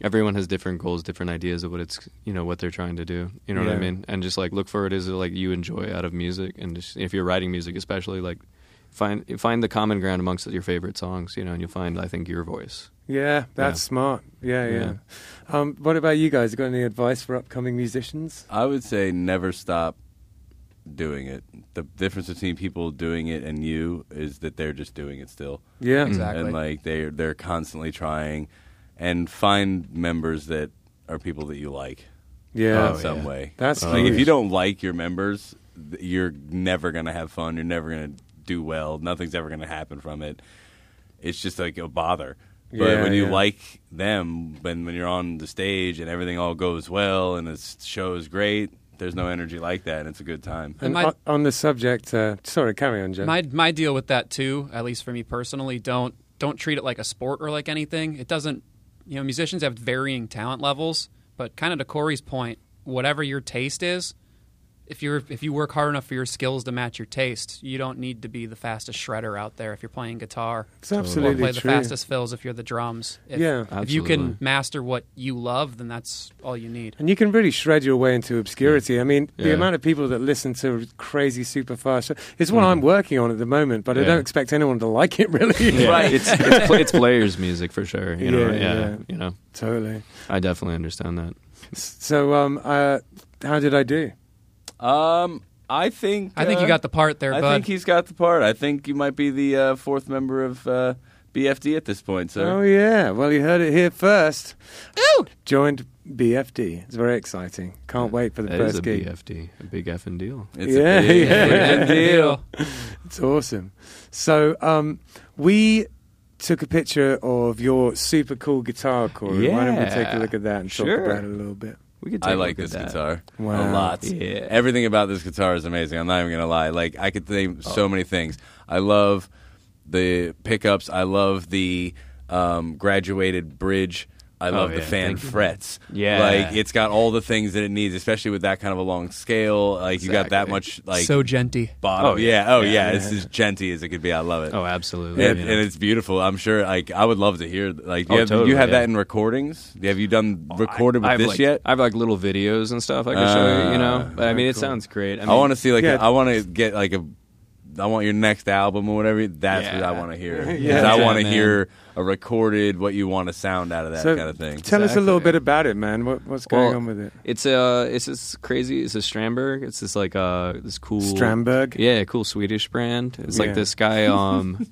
everyone has different goals, different ideas of what it's you know what they're trying to do. You know what I mean? And just like look for what it is that like you enjoy out of music, and just if you're writing music, especially like find find the common ground amongst your favorite songs. You know, and you'll find I think your voice. Yeah, that's Yeah. smart. Yeah, yeah. Yeah. Um, what about you guys? Got any advice for upcoming musicians? I would say never stop doing it. The difference between people doing it and you is that they're just doing it still. Yeah, Exactly. And like they they're constantly trying and find members that are people that you like Yeah, in some yeah. way. That's like if you don't like your members, you're never going to have fun, you're never going to do well. Nothing's ever going to happen from it. It's just like a bother. But Yeah, when you yeah. like them, when when you're on the stage and everything all goes well and the show is great, there's no energy like that, and it's a good time. And My- on, on the subject, uh, sorry, carry on, Joe. My my deal with that too, at least for me personally, don't don't treat it like a sport or like anything. It doesn't. You know, musicians have varying talent levels, but kind of to Corey's point, whatever your taste is, if you're if you work hard enough for your skills to match your taste, you don't need to be the fastest shredder out there if you're playing guitar. it's or absolutely play the true. fastest fills if you're the drums. If, Yeah. if you can master what you love, then that's all you need. And you can really shred your way into obscurity. I mean, the amount of people that listen to crazy super fast is what I'm working on at the moment, but I don't expect anyone to like it really. Yeah, It's it's, it's players' music for sure. You know, Yeah, yeah, yeah. You know, totally. I definitely understand that. So, um, uh, how did I do? Um, I think I think uh, you got the part there, I bud. think he's got the part. I think you might be the uh, fourth member of uh, BFD at this point, Oh yeah, well you heard it here first. Joined BFD. It's very exciting. Can't wait for the That is first a gig. BFD, a big effing deal. It's Yeah, a big, yeah. big deal. It's awesome. So um, we took a picture of your super cool guitar, Corey. Why don't we take a look at that and talk Sure. about it a little bit? We could. Take I like this that. guitar Wow. a lot. Yeah. Everything about this guitar is amazing. I'm not even gonna lie. Like I could name Oh. so many things. I love the pickups. I love the um, graduated bridge. I love oh, the Oh, yeah. fan Thank you. frets. Yeah. like it's got all the things that it needs, especially with that kind of a long scale. Like you got that much like so genty. bottom. Oh, yeah. yeah. Oh Yeah, yeah. yeah. It's as genty as it could be. I love it. Oh, absolutely. And, yeah. and it's beautiful. I'm sure. Like I would love to hear. Like, do Oh, you have, totally, you have yeah. that in recordings? Have you done oh, recorded with I have this like, yet? I have like little videos and stuff I can show you. You know, but I mean, it sounds great. I, I, want to see like Yeah. I want to get like a. I want your next album or whatever. That's what I want to hear. Yeah. I want to hear a recorded what you want to sound out of that So, kind of thing. Tell us a little bit about it, man. What, what's going Well, on with it? It's uh it's this crazy. It's a Stramberg. It's this like uh this cool Stramberg? Yeah, cool Swedish brand. It's Yeah. like this guy. Um,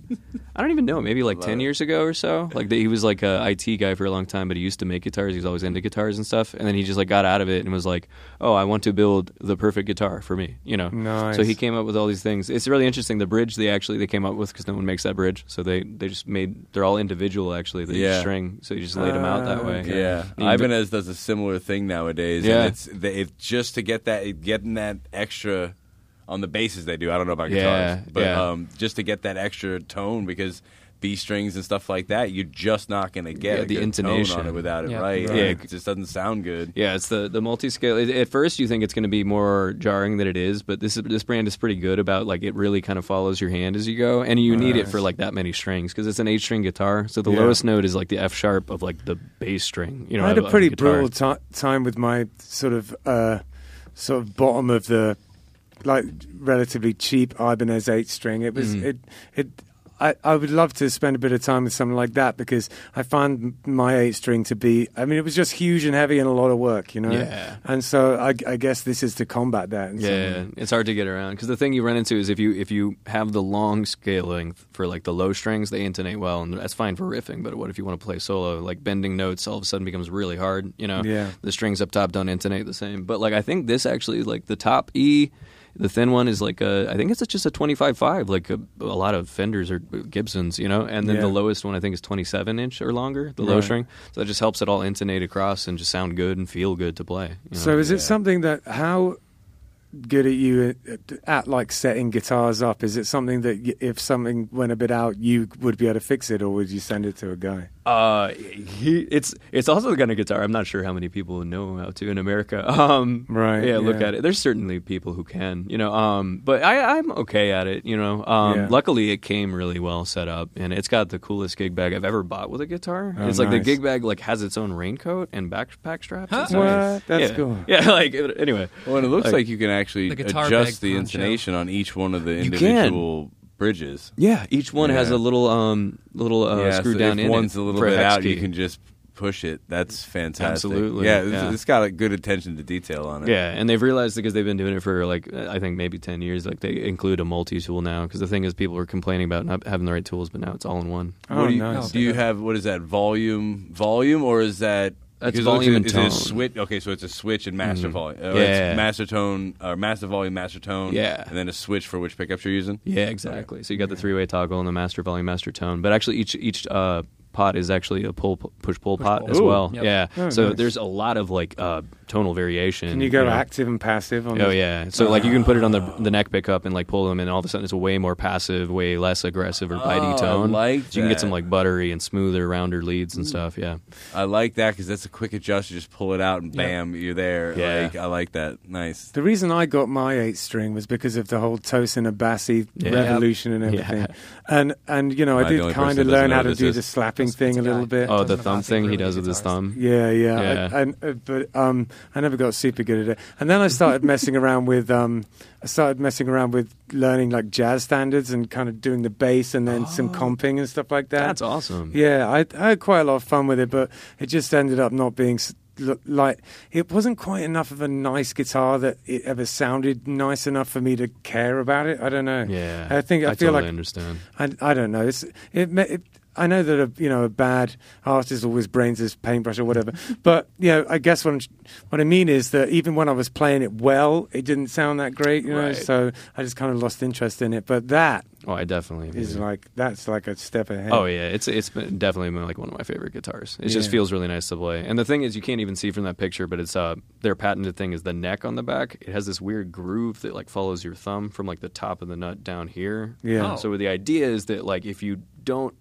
I don't even know. Maybe like ten years ago or so. Like the, he was like a IT guy for a long time, but he used to make guitars. He was always into guitars and stuff. And then he just like got out of it and was like, "Oh, I want to build the perfect guitar for me." You know. Nice. So he came up with all these things. It's really interesting. The bridge they actually they came up with because no one makes that bridge. So they they just made they're all individual actually. The Yeah. string. So you just laid them out that Ah, way. okay. Yeah, And you- Ibanez does a similar thing nowadays. Yeah. and it's the, it, just to get that getting that extra on the basses they do. I don't know about guitars, Yeah, but yeah. um, just to get that extra tone because B strings and stuff like that, you're just not going to get Yeah, the good tone intonation. on it without it Yeah. right. Right. It just doesn't sound good. Yeah, it's the the multi scale. At first, you think it's going to be more jarring than it is, but this this brand is pretty good about like it really kind of follows your hand as you go, and you need it for like that many strings because it's an eight string guitar. So the Yeah. lowest note is like the F sharp of like the bass string. You know, I had of- a of pretty brutal ti time with my sort of uh, sort of bottom of the like relatively cheap Ibanez eight string. It was Mhm. it it. I, I would love to spend a bit of time with something like that because I found my eight string to be. I mean, it was just huge and heavy and a lot of work, you know. Yeah. And so I, I guess this is to combat that. Yeah, it's hard to get around because the thing you run into is if you if you have the long scale length for like the low strings, they intonate well, and that's fine for riffing. But what if you want to play solo? Like bending notes, all of a sudden becomes really hard. You know, Yeah. the strings up top don't intonate the same. But like I think this actually like the top E. The thin one is like a, I think it's just a twenty five five, like a, a lot of Fenders or Gibsons, you know. And then Yeah. the lowest one I think is twenty seven inch or longer, the low string. So that just helps it all intonate across and just sound good and feel good to play. you know? So is it something that how good at you at, at like setting guitars up? Is it something that if something went a bit out, you would be able to fix it, or would you send it to a guy? Uh, he, it's it's also the kind of guitar. I'm not sure how many people know how to in America. Um, Right, Yeah, look yeah. at it. There's certainly people who can, you know. Um, but I, I'm okay at it, you know. Um, Yeah. luckily it came really well set up, and it's got the coolest gig bag I've ever bought with a guitar. Oh, it's like the gig bag like has its own raincoat and backpack straps. Huh? What? That's yeah. cool. Yeah, like anyway. Well, and it looks Like- like, you can actually The adjust the poncho. intonation on each one of the individual bridges. Yeah, each one has a little um little uh, yeah, screw so down if in one's it a little bit hex out, you can just push it. That's fantastic. Absolutely, Yeah, it's- yeah. it's got a good attention to detail on it. Yeah, and they've realized because they've been doing it for like I think maybe ten years. Like they include a multi-tool now because the thing is people were complaining about not having the right tools, but now it's all in one. Oh, what do you, nice. do you have? What is that? Volume, volume, or is that? That's because volume like- and is a tone. switch? Okay, so it's a switch and master Mhm. volume. Uh, Yeah. it's master tone or master volume, master tone. Yeah. and then a switch for which pickups you're using. Yeah, exactly. So you got the three-way toggle and the master volume, master tone. But actually, each each uh, pot is actually a pull push pull pot pull. as Ooh. well. Yep. Yeah. Oh, so nice. there's a lot of like uh, tonal variation. Can you go know. active and passive on? Oh the- yeah, so like you can put it on the the neck pickup and like pull them, and all of a sudden it's a way more passive, way less aggressive or bitey Oh, I tone. like so you can get some like buttery and smoother, rounder leads and stuff. Yeah, I like that because that's a quick adjust. You just pull it out and bam, you're there. Yeah. Like, I like that. Nice. The reason I got my eight string was because of the whole Tosin Abassi Yeah. revolution and everything, Yeah. and and you know Am I I did kind of learn how to do is? the slapping That's- thing a a little guy. bit. Oh, the thumb Abasi, thing he does with his thumb. Yeah, yeah, Yeah. I, and uh, but um, I never got super good at it. And then I started messing around with um, I started messing around with learning like jazz standards and kind of doing the bass and then some comping and stuff like that. Oh. That's awesome. Yeah, I, I had quite a lot of fun with it, but it just ended up not being like it wasn't quite enough of a nice guitar that it ever sounded nice enough for me to care about it. I don't know. Yeah, I think I, feel totally like understand. I, I don't know. It's it, it I know that a you know a bad artist always brains his paintbrush or whatever, but you know I guess what I'm, what I mean is that even when I was playing it well, it didn't sound that great, you know. Right. So I just kind of lost interest in it. But that Oh, I definitely is agree. like that's like a step ahead. Oh yeah, it's it's been definitely been like one of my favorite guitars. It just feels really nice to play. And the thing is, you can't even see from that picture, but it's uh their patented thing is the neck on the back. It has this weird groove that like follows your thumb from like the top of the nut down here. Yeah. Oh. So the idea is that like if you don't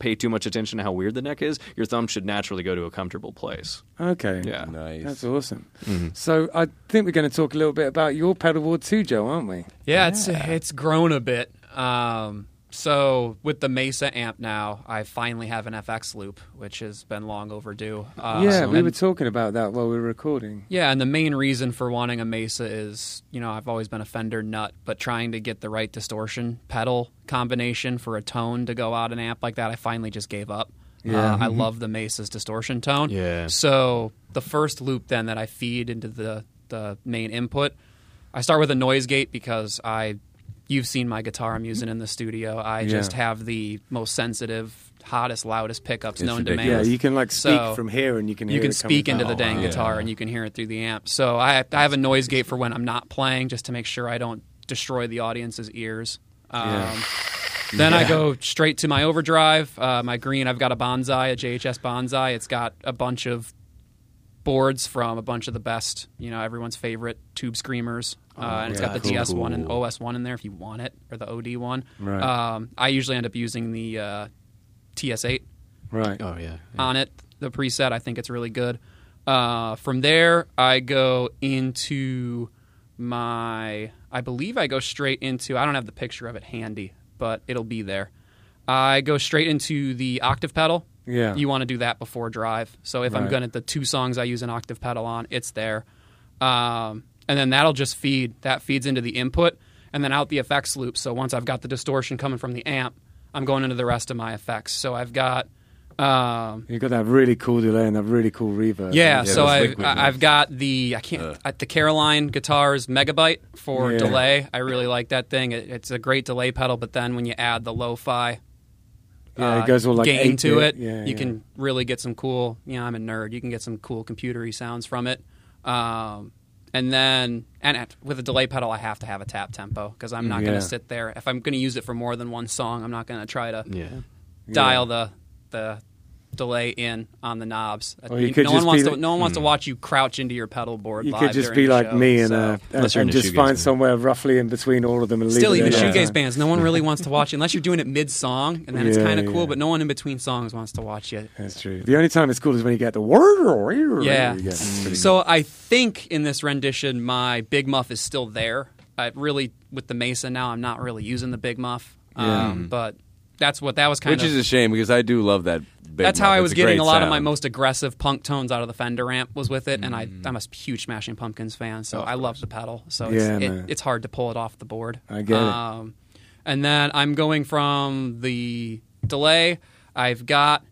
pay too much attention to how weird the neck is, your thumb should naturally go to a comfortable place. Okay. Yeah. Nice. That's awesome. Mhm. So I think we're going to talk a little bit about your pedalboard too, Joe, aren't we? Yeah, it's it's grown a bit. Um, so with the Mesa amp now, I finally have an FX loop, which has been long overdue. Uh, yeah, we and- were talking about that while we were recording. Yeah, and the main reason for wanting a Mesa is, you know, I've always been a Fender nut, but trying to get the right distortion pedal combination for a tone to go out an amp like that, I finally just gave up. Yeah. Uh, I love the Mesa's distortion tone. Yeah. So the first loop then that I feed into the the main input, I start with a noise gate because I, you've seen my guitar I'm using in the studio. I Yeah. just have the most sensitive, hottest, loudest pickups It's known to man. Yeah, you can like speak So- from here and you can hear you can it speak into the dang wow. guitar Yeah. and you can hear it through the amp. So I, I have a noise gate for when I'm not playing, just to make sure I don't destroy the audience's ears. Um, Yeah. Then I go straight to my overdrive. Uh, my green, I've got a Bonsai, a JHS Bonsai. It's got a bunch of boards from a bunch of the best, you know, everyone's favorite tube screamers. Uh, and it's got the cool, DS1 and cool. OS1 in there if you want it, or the OD one. Right. Um, I usually end up using the uh, TS8 Right. Oh yeah. on it, the preset. I think it's really good. Uh, from there, I go into my. I believe I go straight into. I don't have the picture of it handy, but it'll be there. I go straight into the octave pedal. Yeah. You want to do that before drive. So if I'm going to the two songs I use an octave pedal on, it's there. Um, and then that'll just feed. That feeds into the input, and then out the effects loop. So once I've got the distortion coming from the amp, I'm going into the rest of my effects. So I've got. Um, You've got that really cool delay and that really cool reverb. yeah, Yeah, so I've, I- ones. I've got the I can't uh, the Caroline Guitars Megabyte for Yeah. delay. I really like that thing. It, it's a great delay pedal, but then when you add the lo-fi Yeah, uh, it goes all like gain to it, Yeah, you yeah. can really get some cool. You know, I'm a nerd. You can get some cool computery sounds from it. Um, and then and at, with a delay pedal, I have to have a tap tempo because I'm not going Yeah. to sit there. If I'm going to use it for more than one song, I'm not going to try to Yeah. dial the the delay in on the knobs. Or you You- could no one just wants be to. like- No one wants to watch you crouch into your pedal board. You live could just be the like show, me and, so. uh, Unless you're and just find band. somewhere roughly in between all of them and Still, leave even it there. shoegaze bands, no one really wants to watch you unless you're doing it mid song, and then it's kind of cool. yeah. But no one in between songs wants to watch you. That's true. The only time it's cool is when you get the word. Yeah. You get- it's pretty So I think in this rendition, my big muff is still there. I really with the Mesa now, I'm not really using the big muff. Yeah. Um, but that's what that was kind Which of. Which is a shame because I do love that. That's how. I was getting a lot of my most aggressive punk tones out of the Fender amp was with it, and I, Mm. I'm a huge Smashing Pumpkins fan, so Oh, I love the pedal. So Yeah, it's, it, it's hard to pull it off the board. I get it. um, And then I'm going from the delay. I've got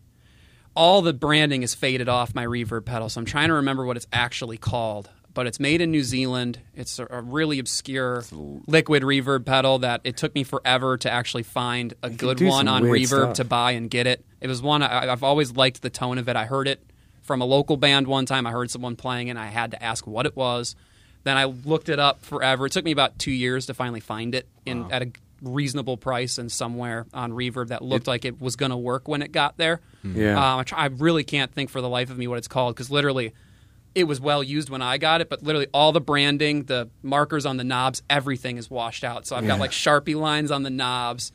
all the branding is faded off my reverb pedal, so I'm trying to remember what it's actually called. But it's made in New Zealand. It's a, a really obscure liquid reverb pedal that it took me forever to actually find a good one on reverb stuff. to buy and get it. It was one I, I've always liked the tone of it. I heard it from a local band one time. I heard someone playing, and I had to ask what it was. Then I looked it up forever. It took me about two years to finally find it in at a reasonable price and somewhere on Reverb that looked like it was going to work when it got there. Yeah. Um, I, try, I really can't think for the life of me what it's called because literally it was well used when I got it, but literally all the branding, the markers on the knobs, everything is washed out. So I've got Yeah. like Sharpie lines on the knobs.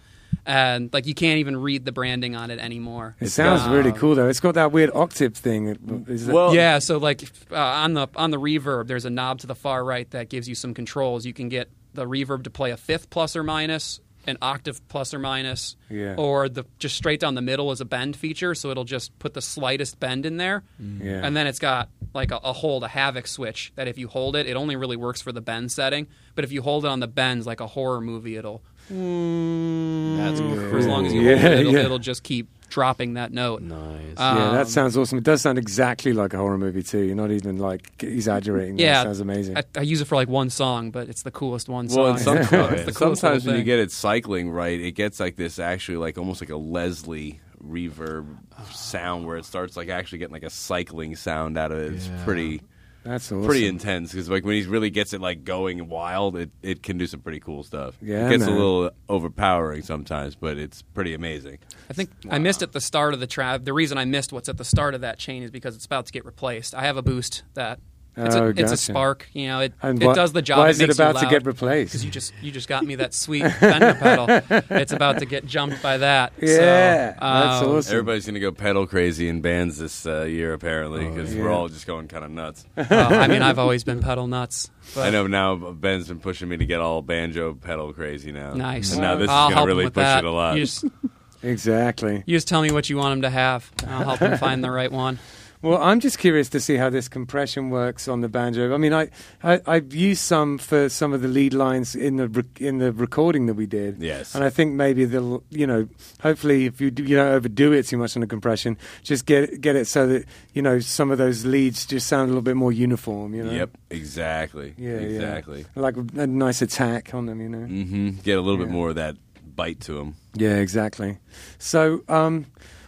And like you can't even read the branding on it anymore. It sounds really Um, cool though. It's got that weird octave thing. Is that- Well- yeah, so like uh, on the on the reverb, there's a knob to the far right that gives you some controls. You can get the reverb to play a fifth plus or minus, an octave plus or minus, Yeah. or the just straight down the middle is a bend feature, so it'll just put the slightest bend in there. Mm. Yeah. And then it's got like a, a hold, a havoc switch that if you hold it, it only really works for the bend setting. But if you hold it on the bends like a horror movie, it'll mm. That's for as long as you Yeah, hold it, it'll, yeah. it'll just keep dropping that note. nice. yeah, Um, that sounds awesome. It does sound exactly like a horror movie too. You're not even like exaggerating. Yeah, that sounds amazing. I, I use it for like one song, but it's the coolest one Well, and song. sometimes, It's the coolest sometimes when you get it cycling right, it gets like this actually like almost like a Leslie reverb sound where it starts like actually getting like a cycling sound out of it. It's Yeah. pretty That's awesome. pretty intense because like when he really gets it like going wild, it, it can do some pretty cool stuff. Yeah, it gets man. a little overpowering sometimes, but it's pretty amazing. I think I missed at the start of the trap. The reason I missed what's at the start of that chain is because it's about to get replaced. I have a boost that it's, Oh, a, it's gotcha. a spark. You know, it, And it why- does the job. Why it is it makes you about to loud. get replaced? Because you just you just got me that sweet Fender pedal. It's about to get jumped by that. Yeah, so, that's um, awesome. Everybody's gonna go pedal crazy in bands this uh, year apparently because yeah. we're all just going kind of nuts. uh, I mean, I've always been pedal nuts. But I know now Ben's been pushing me to get all banjo pedal crazy now. Nice. And now this I'll is gonna really push that. it a lot. You just, Exactly. you just tell me what you want him to have. I'll help him find the right one. Well, I'm just curious to see how this compression works on the banjo. I mean, I, I I've used some for some of the lead lines in the in the recording that we did. Yes. and I think maybe they'll, you know, hopefully if you do, you don't overdo it too much on the compression, just get get it so that you know some of those leads just sound a little bit more uniform. You know. Yep, exactly. Yeah. yeah. exactly. Like a nice attack on them. You know. Mm-hmm. Get a little bit more of that bite to them. Yeah, exactly. So, um,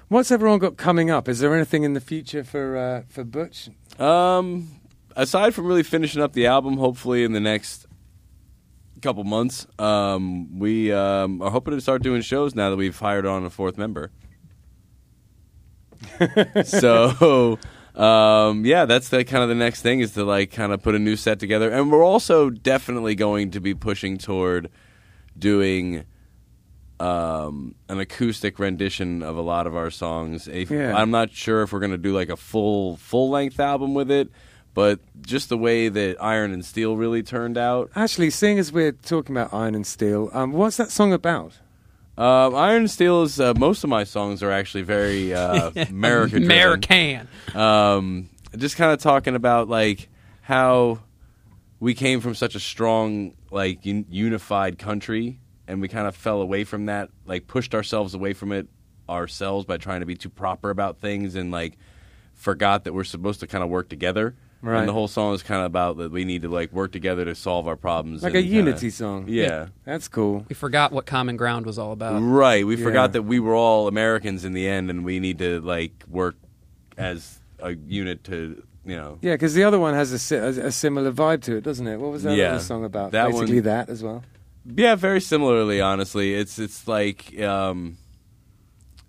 what's everyone got coming up? Is there anything in the future for uh, for Butch? Um, aside from really finishing up the album, hopefully in the next couple months, um, we um, are hoping to start doing shows now that we've hired on a fourth member. so, um, yeah, that's the kind of the next thing is to like kind of put a new set together, and we're also definitely going to be pushing toward doing um, an acoustic rendition of a lot of our songs. A- Yeah. I'm not sure if we're going to do like a full full length album with it, but just the way that Iron and Steel really turned out. Actually, seeing as we're talking about Iron and Steel, um, what's that song about? Um, Iron and Steel is uh, most of my songs are actually very uh, American. American. um, just kind of talking about like how we came from such a strong like un- unified country and we kind of fell away from that like pushed ourselves away from it ourselves by trying to be too proper about things and like forgot that we're supposed to kind of work together Right. and the whole song is kind of about that we need to like work together to solve our problems Like a kinda- unity song. yeah That's cool. We forgot what common ground was all about. Right. We Yeah. forgot that we were all Americans in the end, and we need to like work as a unit to you know. Yeah, because the other one has a, a, a similar vibe to it, doesn't it? What was that Yeah. other song about? That Basically one- that as well. Yeah, very similarly. Honestly, it's it's like um,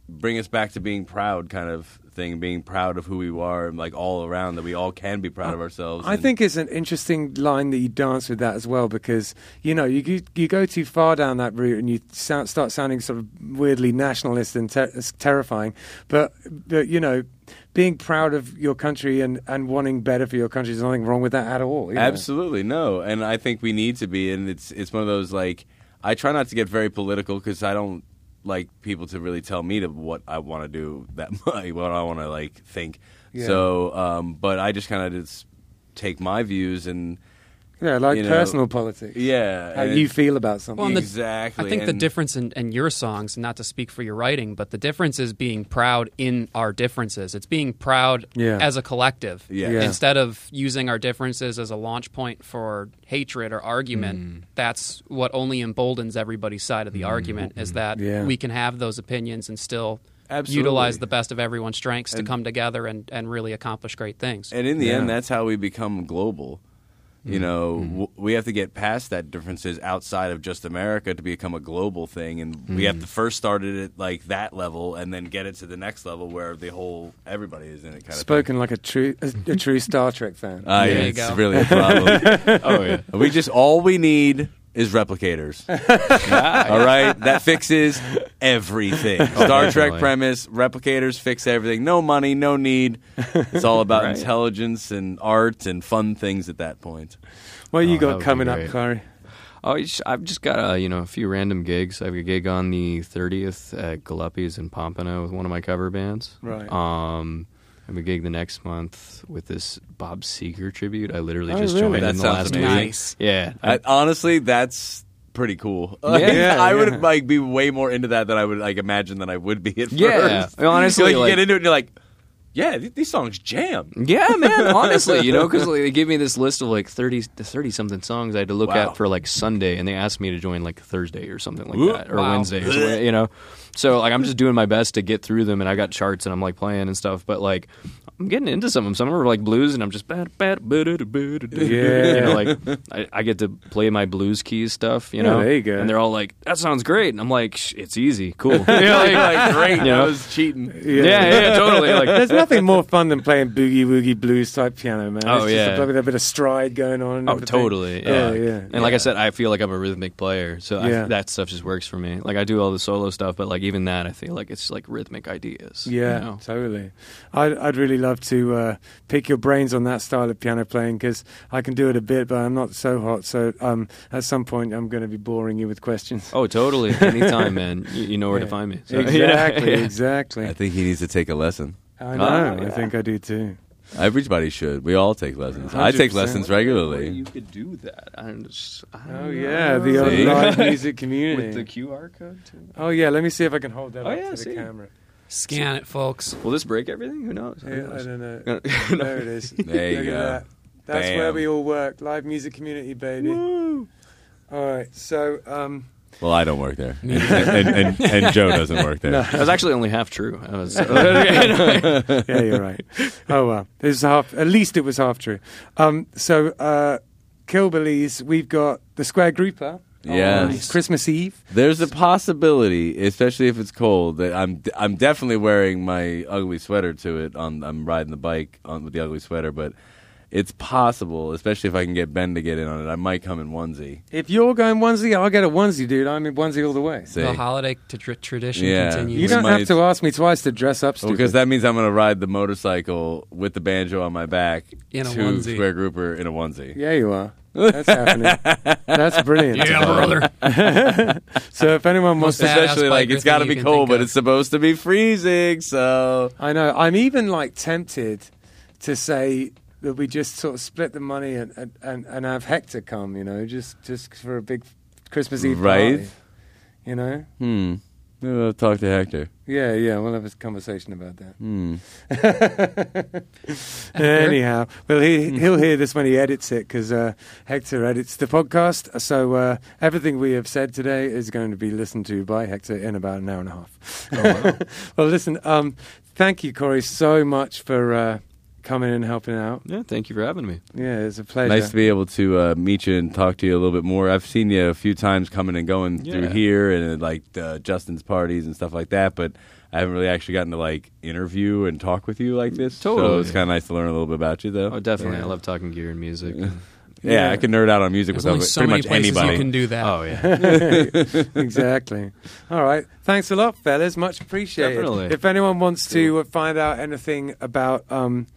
bring us back to being proud, kind of thing. Being proud of who we are, and like all around that we all can be proud of ourselves. I and- think it's an interesting line that you dance with that as well because you know you you, you go too far down that route and you sound, start sounding sort of weirdly nationalist and ter- terrifying. But, but you know, being proud of your country and, and wanting better for your country, there's nothing wrong with that at all. you know? Absolutely no, and I think we need to be, and it's it's one of those like I try not to get very political because I don't like people to really tell me to what I want to do that much, what I want to like think. Yeah. So, um, but I just kind of just take my views and Yeah, like you know, personal politics. yeah, How you feel about something. Well, and the- exactly. I think the difference in, in your songs, not to speak for your writing, but the difference is being proud in our differences. It's being proud Yeah. as a collective. Yeah. Yeah. Instead of using our differences as a launch point for hatred or argument, Mm. that's what only emboldens everybody's side of the argument is that Yeah. we can have those opinions and still Absolutely. utilize the best of everyone's strengths to come together and, and really accomplish great things. And in the Yeah. end, that's how we become global. You know, w- we have to get past that differences outside of just America to become a global thing, and we have to first start it at like that level, and then get it to the next level where the whole everybody is in it. Kind of Spoken like a true a, a true Star Trek fan. Uh, There yeah, it's go. really a problem. Oh yeah. we just all we need is replicators. all right, that fixes everything. Star Trek premise: replicators fix everything. No money, no need. It's all about Right. intelligence and art and fun things at that point. what you Oh, that got would be coming up, great. Corey? Oh, you sh- I've just got uh, you know a few random gigs. I have a gig on the 30th at Galuppi's in Pompano with one of my cover bands. Right. Um, I have a gig the next month with this Bob Seger tribute. I literally Oh, just really? joined That in the sounds last amazing. week. Nice. Yeah. I, honestly, that's pretty cool. Like, Yeah, I yeah. would like be way more into that than I would like imagine that I would be at Yeah. first. Well, honestly, like, you like- get into it and you're like, yeah, th- these songs jam. Yeah, man. Honestly, you know, because like, they gave me this list of like 30, 30 something songs I had to look Wow. at for like Sunday, and they asked me to join like Thursday or something like Ooh, that, or wow. Wednesday, or something, you know. So like I'm just doing my best to get through them, and I got charts, and I'm like playing and stuff. But like I'm getting into some of them. Some of them are like blues, and I'm just bad, bad, bad, bad, bad, Yeah. You know, like I, I get to play my blues keys stuff. You Yeah, know, there you go. And they're all like, "That sounds great," and I'm like, Shh, "It's easy, cool." yeah, like, like great. You know? I was cheating. yeah, yeah, totally. Like There's nothing more fun than playing boogie woogie blues type piano, man. Oh, it's yeah. just a, with a bit of stride going on. Oh, totally. Yeah, Yeah, yeah. And like I said, I feel like I'm a rhythmic player, so Yeah. I, that stuff just works for me. Like I do all the solo stuff, but like even that, I feel like it's like rhythmic ideas. you Yeah, know? totally. I'd, I'd really love to uh, pick your brains on that style of piano playing because I can do it a bit, but I'm not so hot. So um, at some point, I'm going to be boring you with questions. Oh, totally. Anytime, man. You, you know where Yeah. to find me. So, exactly, yeah. exactly. I think he needs to take a lesson. I know. Oh, I think I do too. Everybody should. We all take lessons. I take 100%. lessons regularly. You could do that. I'm just, I don't Oh know. yeah, the See? live music community. with the QR code too. oh yeah, let me see if I can hold that Oh, up yeah, to the camera. Scan it, folks. Will this break everything? Who knows? Who Yeah, I knows? don't know. No. there it is. There you Look at go. that. That's Bam. where we all work. Live music community, baby. All right, so um, Well, I don't work there, and, and, and, and Joe doesn't work there. That was actually only half true. I was, yeah, you're right. Oh well, it's half. At least it was half true. Um, so uh, Killbillies, we've got the Square Grouper. Yes. on Christmas Eve. There's a possibility, especially if it's cold, that I'm I'm definitely wearing my ugly sweater to it. On I'm riding the bike on with the ugly sweater, but it's possible, especially if I can get Ben to get in on it. I might come in onesie. If you're going onesie, I'll get a onesie, dude. I'm in onesie all the way. See? The holiday t- tr- tradition Yeah. continues. You don't might- have to ask me twice to dress up, stupid. Because that means I'm going to ride the motorcycle with the banjo on my back In a to onesie. Square Grouper in a onesie. yeah, you are. That's happening. That's brilliant. yeah, brother. So if anyone wants Most to badass Especially like it's got to be cold, but of. it's supposed to be freezing. So I know. I'm even like tempted to say that we just sort of split the money and and, and, have Hector come. You know, just just for a big Christmas Eve Right. party. You know. hmm, Maybe I'll talk to Hector. Yeah, yeah. We'll have a conversation about that. Hmm. Anyhow, well, he he'll hear this when he edits it because uh, Hector edits the podcast. So uh, everything we have said today is going to be listened to by Hector in about an hour and a half. well, listen. Um, thank you, Corey, so much for uh, coming and helping out. yeah, thank you for having me. Yeah, it's a pleasure. Nice to be able to uh, meet you and talk to you a little bit more. I've seen you a few times coming and going through here and like uh, Justin's parties and stuff like that, but I haven't really actually gotten to like interview and talk with you like this. So Totally. it's kind of nice to learn a little bit about you, though. Oh, definitely. Yeah. I love talking gear and music. yeah, Yeah. I can nerd out on music There's with only pretty so many much places anybody. you can do that. Oh yeah. exactly. All right. Thanks a lot, fellas. Much appreciated. Definitely. If anyone wants to uh, find out anything about um,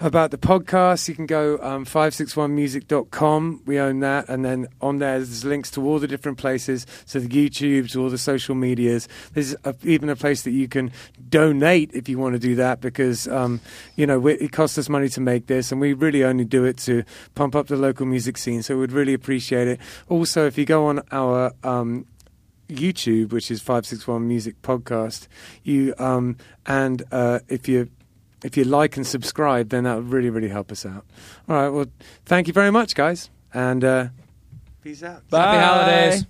about the podcast, you can go um, 561music.com. We own that. And then on there, there's links to all the different places, so the YouTube, to all the social medias. There's a, even a place that you can donate if you want to do that because, um, you know, it costs us money to make this, and we really only do it to pump up the local music scene. So we'd really appreciate it. Also, if you go on our um, YouTube, which is five six one Music Podcast. You um, and uh, if you if you like and subscribe, then that would really really help us out. All right. Well, thank you very much, guys, and uh, peace out. Happy holidays.